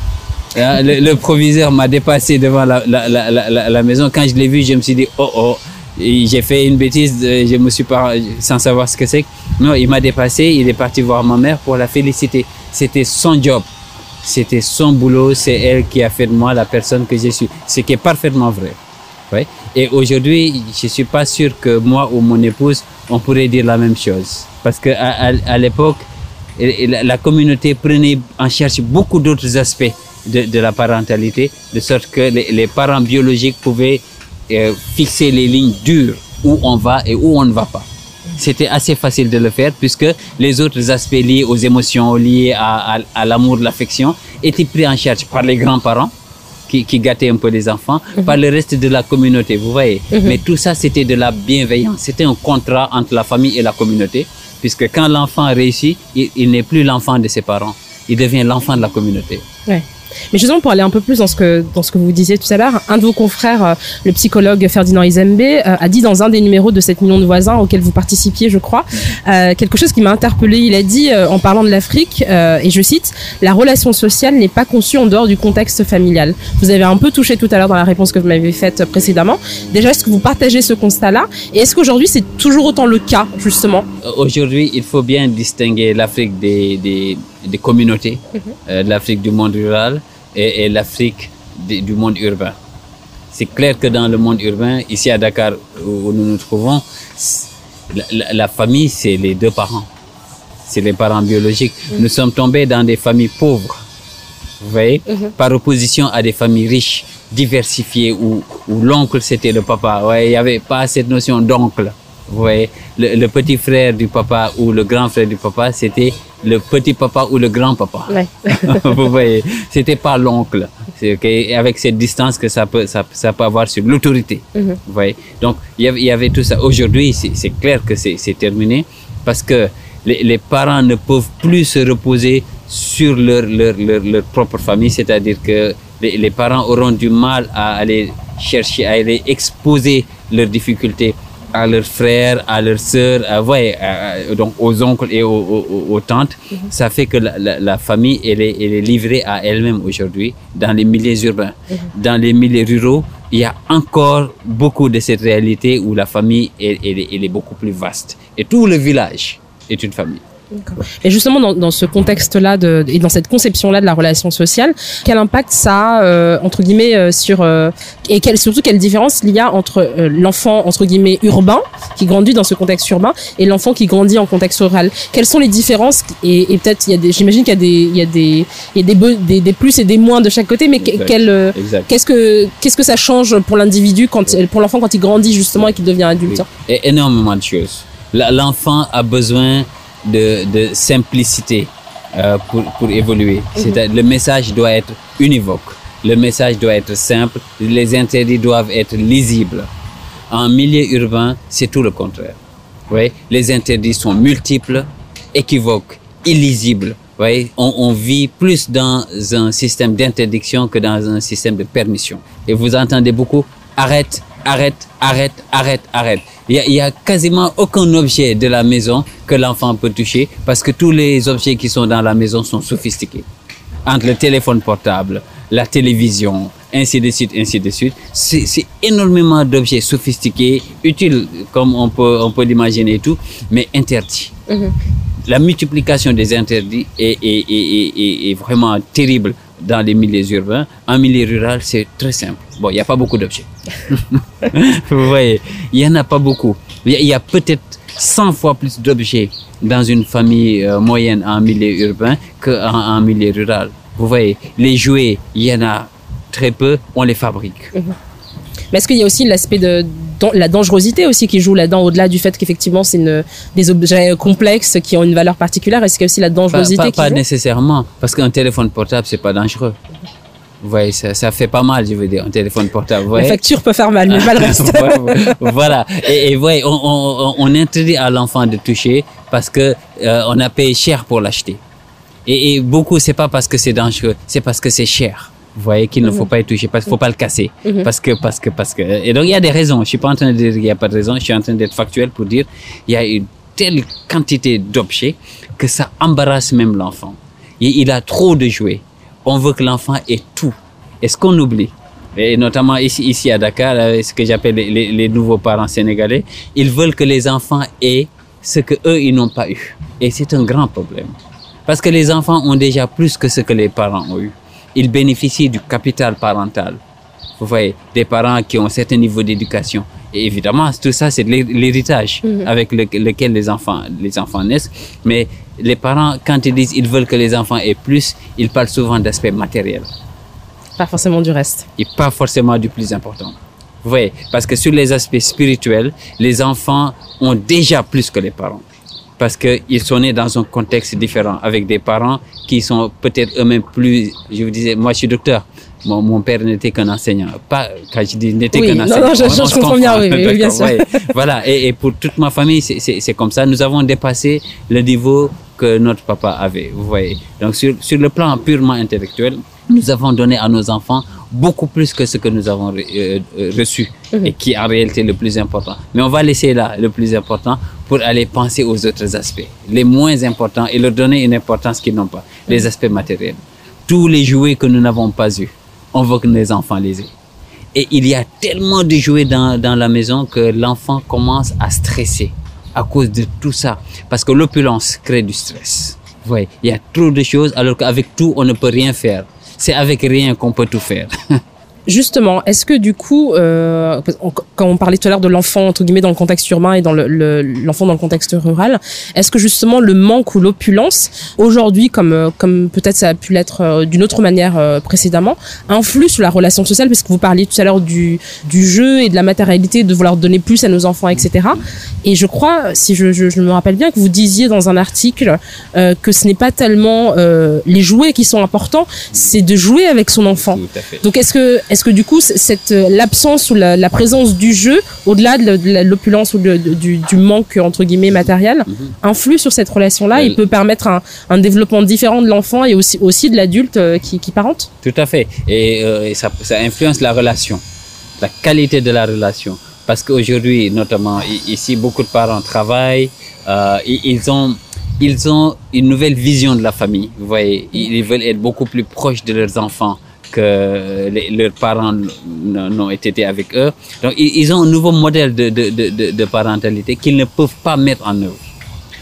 Le, le, proviseur m'a dépassé devant la, la, la, la, maison. Quand je l'ai vu, je me suis dit, oh oh, j'ai fait une bêtise, je me suis pas, sans savoir ce que c'est. Non, il m'a dépassé, il est parti voir ma mère pour la féliciter. C'était son job. C'était son boulot, c'est elle qui a fait de moi la personne que je suis. Ce qui est parfaitement vrai. Ouais. Et aujourd'hui, je ne suis pas sûr que moi ou mon épouse, on pourrait dire la même chose. Parce qu'à à, l'époque, la, communauté prenait en charge beaucoup d'autres aspects de, la parentalité, de sorte que les, les parents biologiques pouvaient euh, fixer les lignes dures où on va et où on ne va pas. C'était assez facile de le faire puisque les autres aspects liés aux émotions, liés à, à, à l'amour, l'affection, étaient pris en charge par les grands-parents qui, qui gâtait un peu les enfants, mm -hmm. par le reste de la communauté, vous voyez. Mm -hmm. Mais tout ça, c'était de la bienveillance. C'était un contrat entre la famille et la communauté, puisque quand l'enfant réussit, il, il n'est plus l'enfant de ses parents, il devient l'enfant de la communauté. Ouais. Mais justement, pour aller un peu plus dans ce que, dans ce que vous disiez tout à l'heure, un de vos confrères, euh, le psychologue Ferdinand Izembe, euh, a dit dans un des numéros de 7 millions de voisins auquel vous participiez, je crois, euh, quelque chose qui m'a interpellé. Il a dit, en parlant de l'Afrique, et je cite, la relation sociale n'est pas conçue en dehors du contexte familial. Vous avez un peu touché tout à l'heure dans la réponse que vous m'avez faite précédemment. Déjà, est-ce que vous partagez ce constat-là? Et est-ce qu'aujourd'hui, c'est toujours autant le cas, justement? Aujourd'hui, il faut bien distinguer l'Afrique des, des communautés, mm -hmm. l'Afrique du monde rural et, et l'Afrique du monde urbain. C'est clair que dans le monde urbain, ici à Dakar, où nous nous trouvons, la, la, la famille, c'est les deux parents. C'est les parents biologiques. Mm -hmm. Nous sommes tombés dans des familles pauvres, vous voyez, mm -hmm. par opposition à des familles riches, diversifiées, où, où l'oncle, c'était le papa. Ouais, il n'y avait pas cette notion d'oncle. Vous voyez, le, le, petit frère du papa ou le grand frère du papa, c'était le petit papa ou le grand papa. Ouais. Vous voyez, c'était pas l'oncle. C'est okay, avec cette distance que ça peut, ça, ça peut avoir sur l'autorité. Mm -hmm. Vous voyez, donc il y avait, il y avait tout ça. Aujourd'hui, c'est clair que c'est terminé parce que les, les, parents ne peuvent plus se reposer sur leur, leur, leur, leur propre famille, c'est-à-dire que les, les parents auront du mal à aller chercher, à aller exposer leurs difficultés à leurs frères, à leurs sœurs, à, ouais, à, donc aux oncles et aux, aux, aux tantes. Mm -hmm. Ça fait que la, la, la, famille, elle est, elle est livrée à elle-même aujourd'hui dans les milieux urbains. Mm -hmm. Dans les milieux ruraux, il y a encore beaucoup de cette réalité où la famille, elle, elle, elle est beaucoup plus vaste. Et tout le village est une famille. Et justement, dans, dans ce contexte-là et dans cette conception-là de la relation sociale, quel impact ça a, euh, entre guillemets, euh, sur... Euh, et quelle, surtout, quelle différence il y a entre l'enfant, entre guillemets, urbain, qui grandit dans ce contexte urbain, et l'enfant qui grandit en contexte rural? Quelles sont les différences Et, et peut-être, j'imagine qu'il y a, des, il y a, des, il y a des, des, des, plus et des moins de chaque côté, mais qu'est-ce que, qu'est-ce que ça change pour l'individu, quand, pour l'enfant quand il grandit, justement, et qu'il devient adulte? Oui. Et énormément de choses. L'enfant a besoin de, de simplicité. euh, pour, pour évoluer. C'est-à-dire, le message doit être univoque. Le message doit être simple. Les interdits doivent être lisibles. En milieu urbain, c'est tout le contraire. Oui, les interdits sont multiples, équivoques, illisibles. Oui, on, on vit plus dans un système d'interdiction que dans un système de permission. Et vous entendez beaucoup arrête, arrête, arrête, arrête, arrête. Il y, a, quasiment aucun objet de la maison que l'enfant peut toucher parce que tous les objets qui sont dans la maison sont sophistiqués. Entre le téléphone portable, la télévision, ainsi de suite, ainsi de suite. C'est énormément d'objets sophistiqués, utiles comme on peut, on peut l'imaginer et tout, mais interdits. La multiplication des interdits est, est, est, est, est vraiment terrible dans les milieux urbains. En milieu rural, c'est très simple. Bon, il n'y a pas beaucoup d'objets. Vous voyez, il n'y en a pas beaucoup. Il y a, peut-être 100 fois plus d'objets dans une famille euh, moyenne en milieu urbain qu'en en milieu rural. Vous voyez, les jouets, il y en a très peu, on les fabrique. Mais est-ce qu'il y a aussi l'aspect de la dangerosité aussi qui joue là-dedans, au-delà du fait qu'effectivement c'est des objets complexes qui ont une valeur particulière? Est-ce qu'il y a aussi la Pas, dangerosité pas- qui pas joue? nécessairement, parce qu'un téléphone portable, c'est pas dangereux. Vous voyez, ça, ça fait pas mal, je veux dire, un téléphone portable. vous La voyez. facture peut faire mal, mais pas le reste. voilà. Et, et voyez, on, on, on interdit à l'enfant de toucher parce que euh, on a payé cher pour l'acheter. Et, et beaucoup, c'est pas parce que c'est dangereux, c'est parce que c'est cher. Vous voyez qu'il ne faut pas y toucher, parce qu'il faut pas le casser, Mhm. parce que, parce que, parce que. Et donc il y a des raisons. Je suis pas en train de dire qu'il y a pas de raison. Je suis en train d'être factuel pour dire il y a une telle quantité d'objets que ça embarrasse même l'enfant. Il, il a trop de jouets. On veut que l'enfant ait tout. Et ce qu'on oublie, et notamment ici, ici à Dakar, ce que j'appelle les, les- les nouveaux parents sénégalais, ils veulent que les enfants aient ce que eux ils n'ont pas eu. Et c'est un grand problème. Parce que les enfants ont déjà plus que ce que les parents ont eu. Ils bénéficient du capital parental. Vous voyez, des parents qui ont un certain niveau d'éducation. Et évidemment, tout ça, c'est l'héritage avec le- lequel les enfants, les enfants naissent. Mais les parents, quand ils disent ils veulent que les enfants aient plus, ils parlent souvent d'aspects matériels Pas forcément du reste. et pas forcément du plus important. Vous voyez, parce que sur les aspects spirituels, les enfants ont déjà plus que les parents. Parce qu'ils sont nés dans un contexte différent, avec des parents qui sont peut-être eux-mêmes plus... Je vous disais, moi je suis docteur. Mon, mon père n'était qu'un enseignant. Pas, quand je dis n'était Oui, qu'un non, enseignant. non, je- on- je on se comprends bien, oui, oui, bien sûr. ouais. Voilà, et, et pour toute ma famille, c'est- comme ça. Nous avons dépassé le niveau que notre papa avait, vous voyez. Donc sur, sur le plan purement intellectuel, nous avons donné à nos enfants beaucoup plus que ce que nous avons re- euh, euh, reçu et qui est en réalité le plus important. Mais on va laisser là le plus important pour aller penser aux autres aspects, les moins importants et leur donner une importance qu'ils n'ont pas, les aspects matériels. Tous les jouets que nous n'avons pas eus, on veut que les enfants les aient. Et il y a tellement de jouets dans, dans la maison que l'enfant commence à stresser à cause de tout ça. Parce que l'opulence crée du stress. Vous voyez, il y a trop de choses alors qu'avec tout, on ne peut rien faire. C'est avec rien qu'on peut tout faire. Justement, est-ce que du coup, euh, on- quand on parlait tout à l'heure de l'enfant entre guillemets dans le contexte urbain et dans le- le- l'enfant dans le contexte rural, est-ce que justement le manque ou l'opulence aujourd'hui, comme euh, comme peut-être ça a pu l'être euh, d'une autre manière euh, précédemment, influe sur la relation sociale? Parce que vous parliez tout à l'heure du du jeu et de la matérialité, de vouloir donner plus à nos enfants, etc. Et je crois, si je, je, je me rappelle bien, que vous disiez dans un article euh, que ce n'est pas tellement euh, les jouets qui sont importants, c'est de jouer avec son enfant. Tout à fait. Donc est-ce que est-ce que du coup cette euh, l'absence ou la, la présence du jeu au-delà de l'opulence ou de- de- du, du manque entre guillemets matériel Mhm. influe sur cette relation-là et peut permettre un, un développement différent de l'enfant et aussi aussi de l'adulte euh, qui, qui parente? Tout à fait. Et, euh, et ça, ça influence la relation, la qualité de la relation. Parce qu'aujourd'hui, notamment ici, beaucoup de parents travaillent, euh, ils ont ils ont une nouvelle vision de la famille. Vous voyez, ils veulent être beaucoup plus proches de leurs enfants que leurs parents n'ont été avec eux. Donc, ils, ont un nouveau modèle de, parentalité qu'ils ne peuvent pas mettre en œuvre.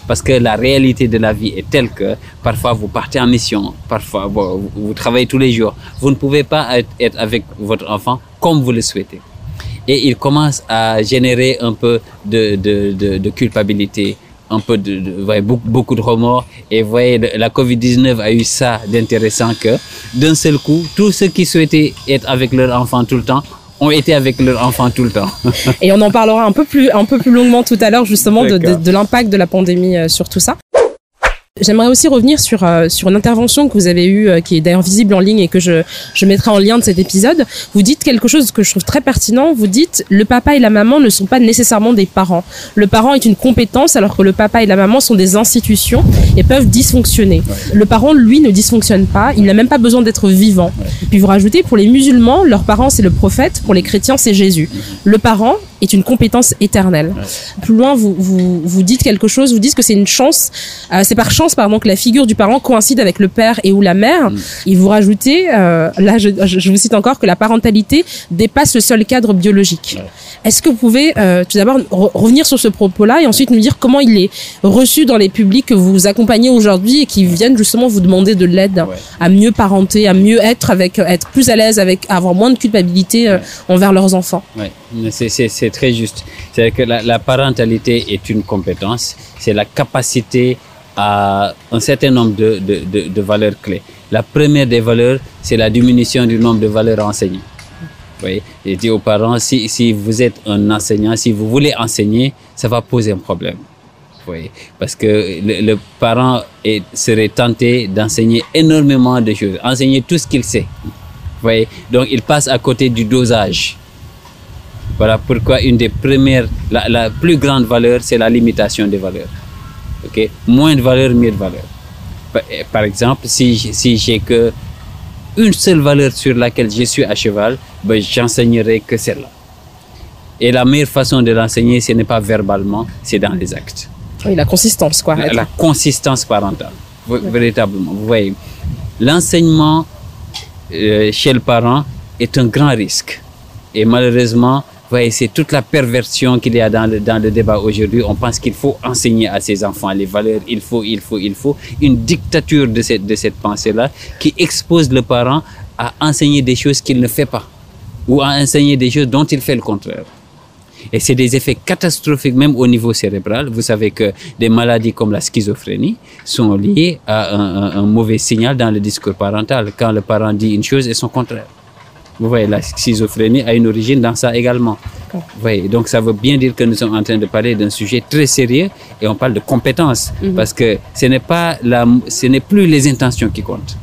Parce que la réalité de la vie est telle que parfois vous partez en mission, parfois vous, travaillez tous les jours. Vous ne pouvez pas être, avec votre enfant comme vous le souhaitez. Et il commence à générer un peu de culpabilité, un peu de, de ouais, beaucoup, beaucoup de remords. Et vous voyez, la Covid-19 a eu ça d'intéressant que d'un seul coup, tous ceux qui souhaitaient être avec leur enfant tout le temps ont été avec leur enfant tout le temps. et on en parlera un peu plus un peu plus longuement tout à l'heure justement de, de, de l'impact de la pandémie euh, sur tout ça J'aimerais aussi revenir sur, euh, sur une intervention que vous avez eue, euh, qui est d'ailleurs visible en ligne et que je, je mettrai en lien de cet épisode. Vous dites quelque chose que je trouve très pertinent. Vous dites le papa et la maman ne sont pas nécessairement des parents. Le parent est une compétence alors que le papa et la maman sont des institutions et peuvent dysfonctionner. Le parent, lui, ne dysfonctionne pas. Il n'a même pas besoin d'être vivant. Et puis vous rajoutez, pour les musulmans, leur parent c'est le prophète. Pour les chrétiens, c'est Jésus. Le parent est une compétence éternelle. Plus loin, vous, vous, vous dites quelque chose. Vous dites que c'est une chance. euh, c'est par chance, pardon, que la figure du parent coïncide avec le père et ou la mère. Et vous rajoutez, euh, là, je, je- vous cite encore que la parentalité dépasse le seul cadre biologique. Est-ce que vous pouvez euh, tout d'abord re- revenir sur ce propos-là et ensuite nous dire comment il est reçu dans les publics que vous accompagnez aujourd'hui et qui viennent justement vous demander de l'aide Ouais. à mieux parenter, à mieux être avec, être plus à l'aise avec, à avoir moins de culpabilité envers leurs enfants? Oui, c'est- très juste. C'est que la, parentalité est une compétence, c'est la capacité à un certain nombre de, valeurs clés. La première des valeurs, c'est la diminution du nombre de valeurs enseignées. Voyez, je dis aux parents, si, vous êtes un enseignant, si vous voulez enseigner, ça va poser un problème. Voyez, parce que le, parent serait tenté d'enseigner énormément de choses, enseigner tout ce qu'il sait. Voyez, donc il passe à côté du dosage. Voilà pourquoi une des premières, la, la plus grande valeur, c'est la limitation des valeurs. Ok, moins de valeur, mieux de valeur. Par, eh, par exemple, si si j'ai que une seule valeur sur laquelle je suis à cheval, ben, j'enseignerai que celle-là. Et la meilleure façon de l'enseigner, ce n'est pas verbalement, c'est dans les actes. Oui, la consistance, quoi. La, consistance parentale, véritablement. Vous voyez, l'enseignement euh, chez le parent est un grand risque. Et malheureusement, voyez, c'est toute la perversion qu'il y a dans le, dans le débat aujourd'hui. On pense qu'il faut enseigner à ses enfants les valeurs, il faut, il faut, il faut. Une dictature de cette, de cette pensée-là qui expose le parent à enseigner des choses qu'il ne fait pas ou à enseigner des choses dont il fait le contraire. Et c'est des effets catastrophiques même au niveau cérébral. Vous savez que des maladies comme la schizophrénie sont liées à un, mauvais signal dans le discours parental. Quand le parent dit une chose et son contraire. Vous voyez, la schizophrénie a une origine dans ça également. Vous voyez, donc ça veut bien dire que nous sommes en train de parler d'un sujet très sérieux et on parle de compétences parce que ce n'est pas la, ce n'est plus les intentions qui comptent.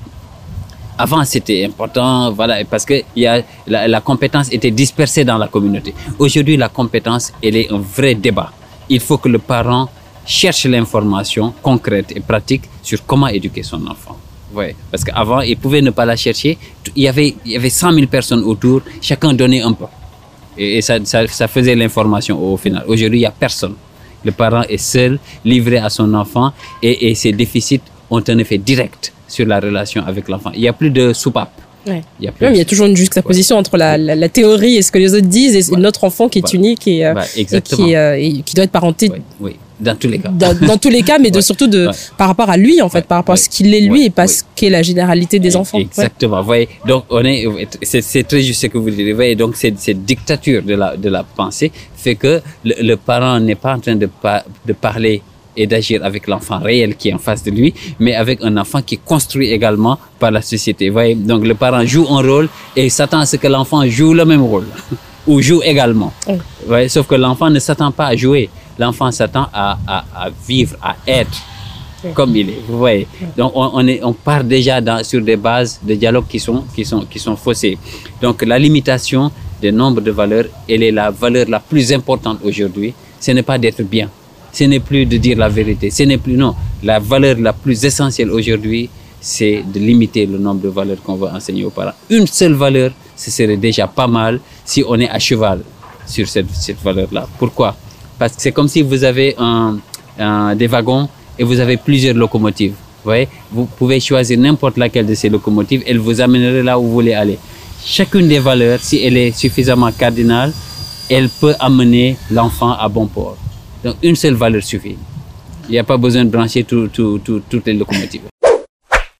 Avant, c'était important, voilà, parce que y a, la, la compétence était dispersée dans la communauté. Aujourd'hui, la compétence, elle est un vrai débat. Il faut que le parent cherche l'information concrète et pratique sur comment éduquer son enfant. Ouais, parce qu'avant, il pouvait ne pas la chercher. Il y avait, il y avait 100 000 personnes autour, chacun donnait un peu. Et, et ça, ça, ça faisait l'information au final. Aujourd'hui, il n'y a personne. Le parent est seul, livré à son enfant, et, et ces déficits ont un effet direct sur la relation avec l'enfant. Il n'y a plus de soupape. Ouais. Il y a plus Même, il y a toujours une juxtaposition entre la, la, la théorie et ce que les autres disent et notre enfant qui est unique et, euh, et qui, euh, et qui doit être parenté Oui, oui, dans tous les cas. dans, dans tous les cas, mais de, Ouais. surtout de, Ouais. par rapport à lui, en fait, Ouais. par rapport à ce qu'il est lui et pas ce qu'est la généralité des enfants. Exactement. Voyez, donc on est, c'est, très juste ce que vous dites. Voyez, donc cette, cette dictature de la, de la pensée fait que le, le parent n'est pas en train de, pa- de parler et d'agir avec l'enfant réel qui est en face de lui, mais avec un enfant qui est construit également par la société. Vous voyez, donc le parent joue un rôle et s'attend à ce que l'enfant joue le même rôle ou joue également. Oui. Vous voyez, sauf que l'enfant ne s'attend pas à jouer. L'enfant s'attend à, à, à vivre, à être comme il est. Vous voyez. Donc on, on, est, on part déjà dans, sur des bases de dialogue qui sont, qui, sont, qui sont faussées. Donc la limitation des nombres de valeurs, elle est la valeur la plus importante aujourd'hui. Ce n'est pas d'être bien. Ce n'est plus de dire la vérité. Ce n'est plus, non. La valeur la plus essentielle aujourd'hui, c'est de limiter le nombre de valeurs qu'on va enseigner aux parents. Une seule valeur, ce serait déjà pas mal si on est à cheval sur cette, cette valeur-là. Pourquoi? Parce que c'est comme si vous avez un, un- des wagons et vous avez plusieurs locomotives. Vous voyez? Vous pouvez choisir n'importe laquelle de ces locomotives, elle vous amènerait là où vous voulez aller. Chacune des valeurs, si elle est suffisamment cardinale, elle peut amener l'enfant à bon port. Donc une seule valeur suffit. Il n'y a pas besoin de brancher tout- tout- tout- toutes les locomotives.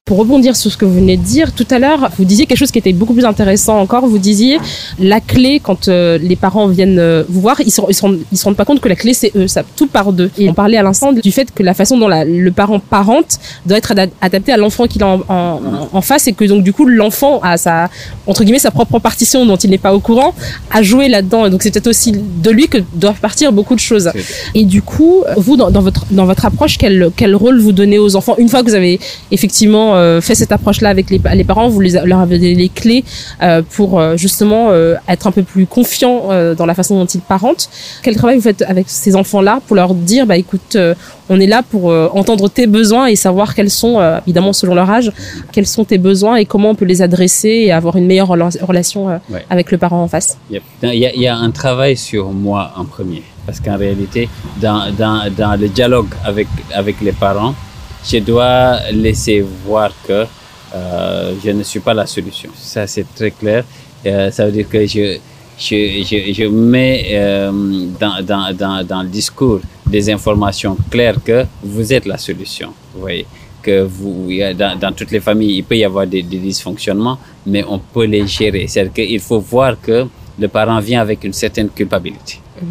Pour rebondir sur ce que vous venez de dire, tout à l'heure, vous disiez quelque chose qui était beaucoup plus intéressant encore. Vous disiez la clé, quand euh, les parents viennent euh, vous voir, ils se, ils, se rendent, ils se rendent pas compte que la clé, c'est eux. Ça, tout part d'eux. Et on parlait à l'instant du fait que la façon dont la, le parent parente doit être adapté à l'enfant qu'il a en, en, en, face et que donc du coup l'enfant a sa, entre guillemets, sa propre partition dont il n'est pas au courant à jouer là-dedans. Et donc c'est peut-être aussi de lui que doivent partir beaucoup de choses. Et du coup, vous, dans, dans, votre, dans votre approche, quel, quel rôle vous donnez aux enfants une fois que vous avez effectivement euh, fait cette approche-là avec les, les, parents, vous les, leur avez donné les clés euh, pour euh, justement être un peu plus confiants dans la façon dont ils parentent. Quel travail vous faites avec ces enfants-là pour leur dire, bah écoute, on est là pour entendre tes besoins et savoir quels sont, évidemment selon leur âge, quels sont tes besoins et comment on peut les adresser et avoir une meilleure relation ouais. avec le parent en face? Il y, a, il y a un travail sur moi en premier. Parce qu'en réalité, dans, dans, dans le dialogue avec, avec les parents, je dois laisser voir que euh, je ne suis pas la solution. Ça, c'est très clair. Euh, ça veut dire que je, je, je, je mets euh, dans, dans, dans, dans, le discours des informations claires que vous êtes la solution. Vous voyez que vous, dans, toutes les familles, il peut y avoir des, dysfonctionnements, mais on peut les gérer. C'est-à-dire qu'il faut voir que le parent vient avec une certaine culpabilité. Mmh.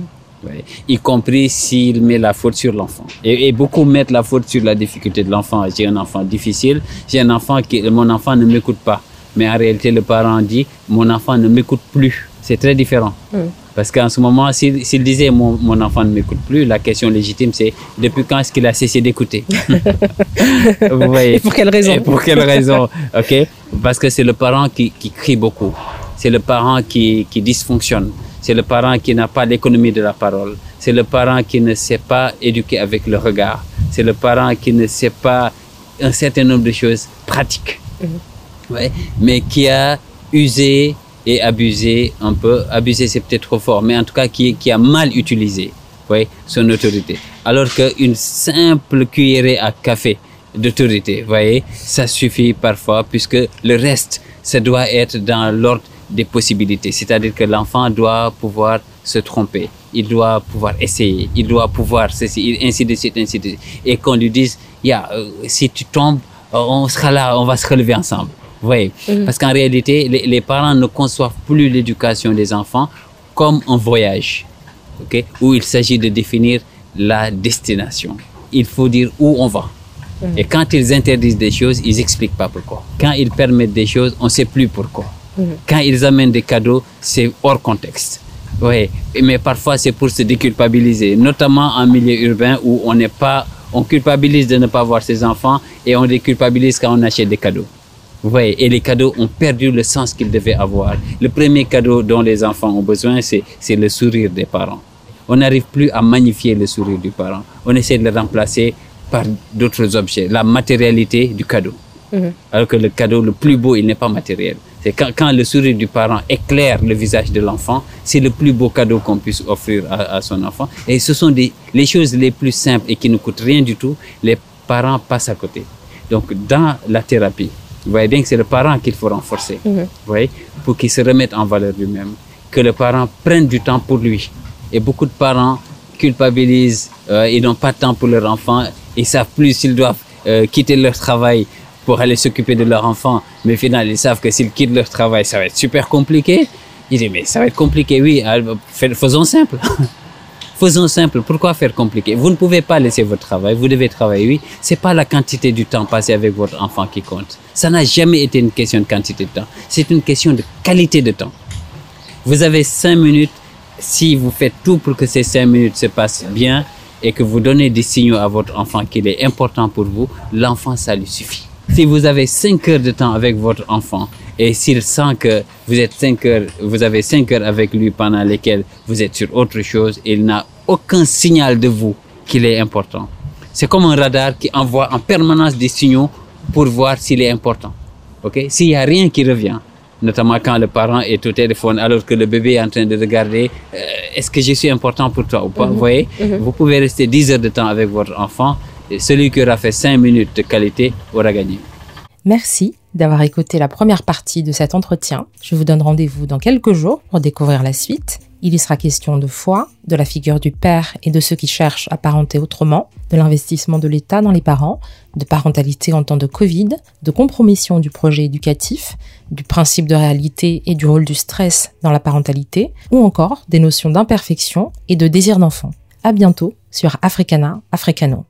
Ouais. y compris s'il met la faute sur l'enfant. Et, et, beaucoup mettent la faute sur la difficulté de l'enfant. J'ai un enfant difficile, j'ai un enfant qui, mon enfant ne m'écoute pas. Mais en réalité, le parent dit, mon enfant ne m'écoute plus. C'est très différent. Mm. Parce qu'en ce moment, s'il si, disait mon, mon, enfant ne m'écoute plus, la question légitime c'est depuis quand est-ce qu'il a cessé d'écouter? Vous voyez Et pour quelle raison? Et pour quelle raison Ok? Parce que c'est le parent qui, qui crie beaucoup. C'est le parent qui, qui dysfonctionne c'est le parent qui n'a pas l'économie de la parole. C'est le parent qui ne sait pas éduquer avec le regard. C'est le parent qui ne sait pas un certain nombre de choses pratiques. Mmh. Ouais, mais qui a usé et abusé un peu. Abusé, c'est peut-être trop fort, mais en tout cas qui, qui a mal utilisé ouais, son autorité. Alors qu'une simple cuillerée à café d'autorité, voyez, ça suffit parfois puisque le reste, ça doit être dans l'ordre des possibilités. C'est-à-dire que l'enfant doit pouvoir se tromper, il doit pouvoir essayer, il doit pouvoir ceci, ainsi de suite, ainsi de suite. Et qu'on lui dise, yeah, euh, si tu tombes, euh, on sera là, on va se relever ensemble. Vous voyez? Mmh. Parce qu'en réalité, les, les, parents ne conçoivent plus l'éducation des enfants comme un voyage, ok? Où il s'agit de définir la destination. Il faut dire où on va. Mmh. Et quand ils interdisent des choses, ils expliquent pas pourquoi. Quand ils permettent des choses, on sait plus pourquoi. Mmh. Quand ils amènent des cadeaux, c'est hors contexte. Oui, mais parfois c'est pour se déculpabiliser, notamment en milieu urbain où on n'est pas, on culpabilise de ne pas voir ses enfants et on déculpabilise quand on achète des cadeaux. Voyez, et les cadeaux ont perdu le sens qu'ils devaient avoir. Le premier cadeau dont les enfants ont besoin, c'est, c'est le sourire des parents. On n'arrive plus à magnifier le sourire du parent. On essaie de le remplacer par d'autres objets, la matérialité du cadeau. Mmh. Alors que le cadeau le plus beau, il n'est pas matériel. C'est quand, quand, le sourire du parent éclaire le visage de l'enfant, c'est le plus beau cadeau qu'on puisse offrir à, à, son enfant. Et ce sont des, les choses les plus simples et qui ne coûtent rien du tout. Les parents passent à côté. Donc, dans la thérapie, vous voyez bien que c'est le parent qu'il faut renforcer, mmh. vous voyez, pour qu'il se remette en valeur lui-même. Que le parent prenne du temps pour lui. Et beaucoup de parents culpabilisent, euh, ils n'ont pas de temps pour leur enfant, ils savent plus s'ils doivent euh, quitter leur travail pour aller s'occuper de leur enfant, mais finalement ils savent que s'ils quittent leur travail, ça va être super compliqué. Ils disent mais ça va être compliqué, oui, faisons simple. faisons simple. Pourquoi faire compliqué? Vous ne pouvez pas laisser votre travail, vous devez travailler, oui. C'est pas la quantité du temps passé avec votre enfant qui compte. Ça n'a jamais été une question de quantité de temps. C'est une question de qualité de temps. Vous avez cinq minutes. Si vous faites tout pour que ces cinq minutes se passent bien et que vous donnez des signaux à votre enfant qu'il est important pour vous, l'enfant, ça lui suffit. Si vous avez 5 heures de temps avec votre enfant et s'il sent que vous êtes 5 heures, vous avez 5 heures avec lui pendant lesquelles vous êtes sur autre chose, il n'a aucun signal de vous qu'il est important. C'est comme un radar qui envoie en permanence des signaux pour voir s'il est important. OK? S'il n'y a rien qui revient, notamment quand le parent est au téléphone alors que le bébé est en train de regarder euh, est-ce que je suis important pour toi ou pas, mm -hmm. vous voyez? Mm -hmm. Vous pouvez rester 10 heures de temps avec votre enfant celui qui aura fait 5 minutes de qualité aura gagné. Merci d'avoir écouté la première partie de cet entretien. Je vous donne rendez-vous dans quelques jours pour découvrir la suite. Il y sera question de foi, de la figure du père et de ceux qui cherchent à parenter autrement, de l'investissement de l'État dans les parents, de parentalité en temps de Covid, de compromission du projet éducatif, du principe de réalité et du rôle du stress dans la parentalité, ou encore des notions d'imperfection et de désir d'enfant. À bientôt sur Africana Africano.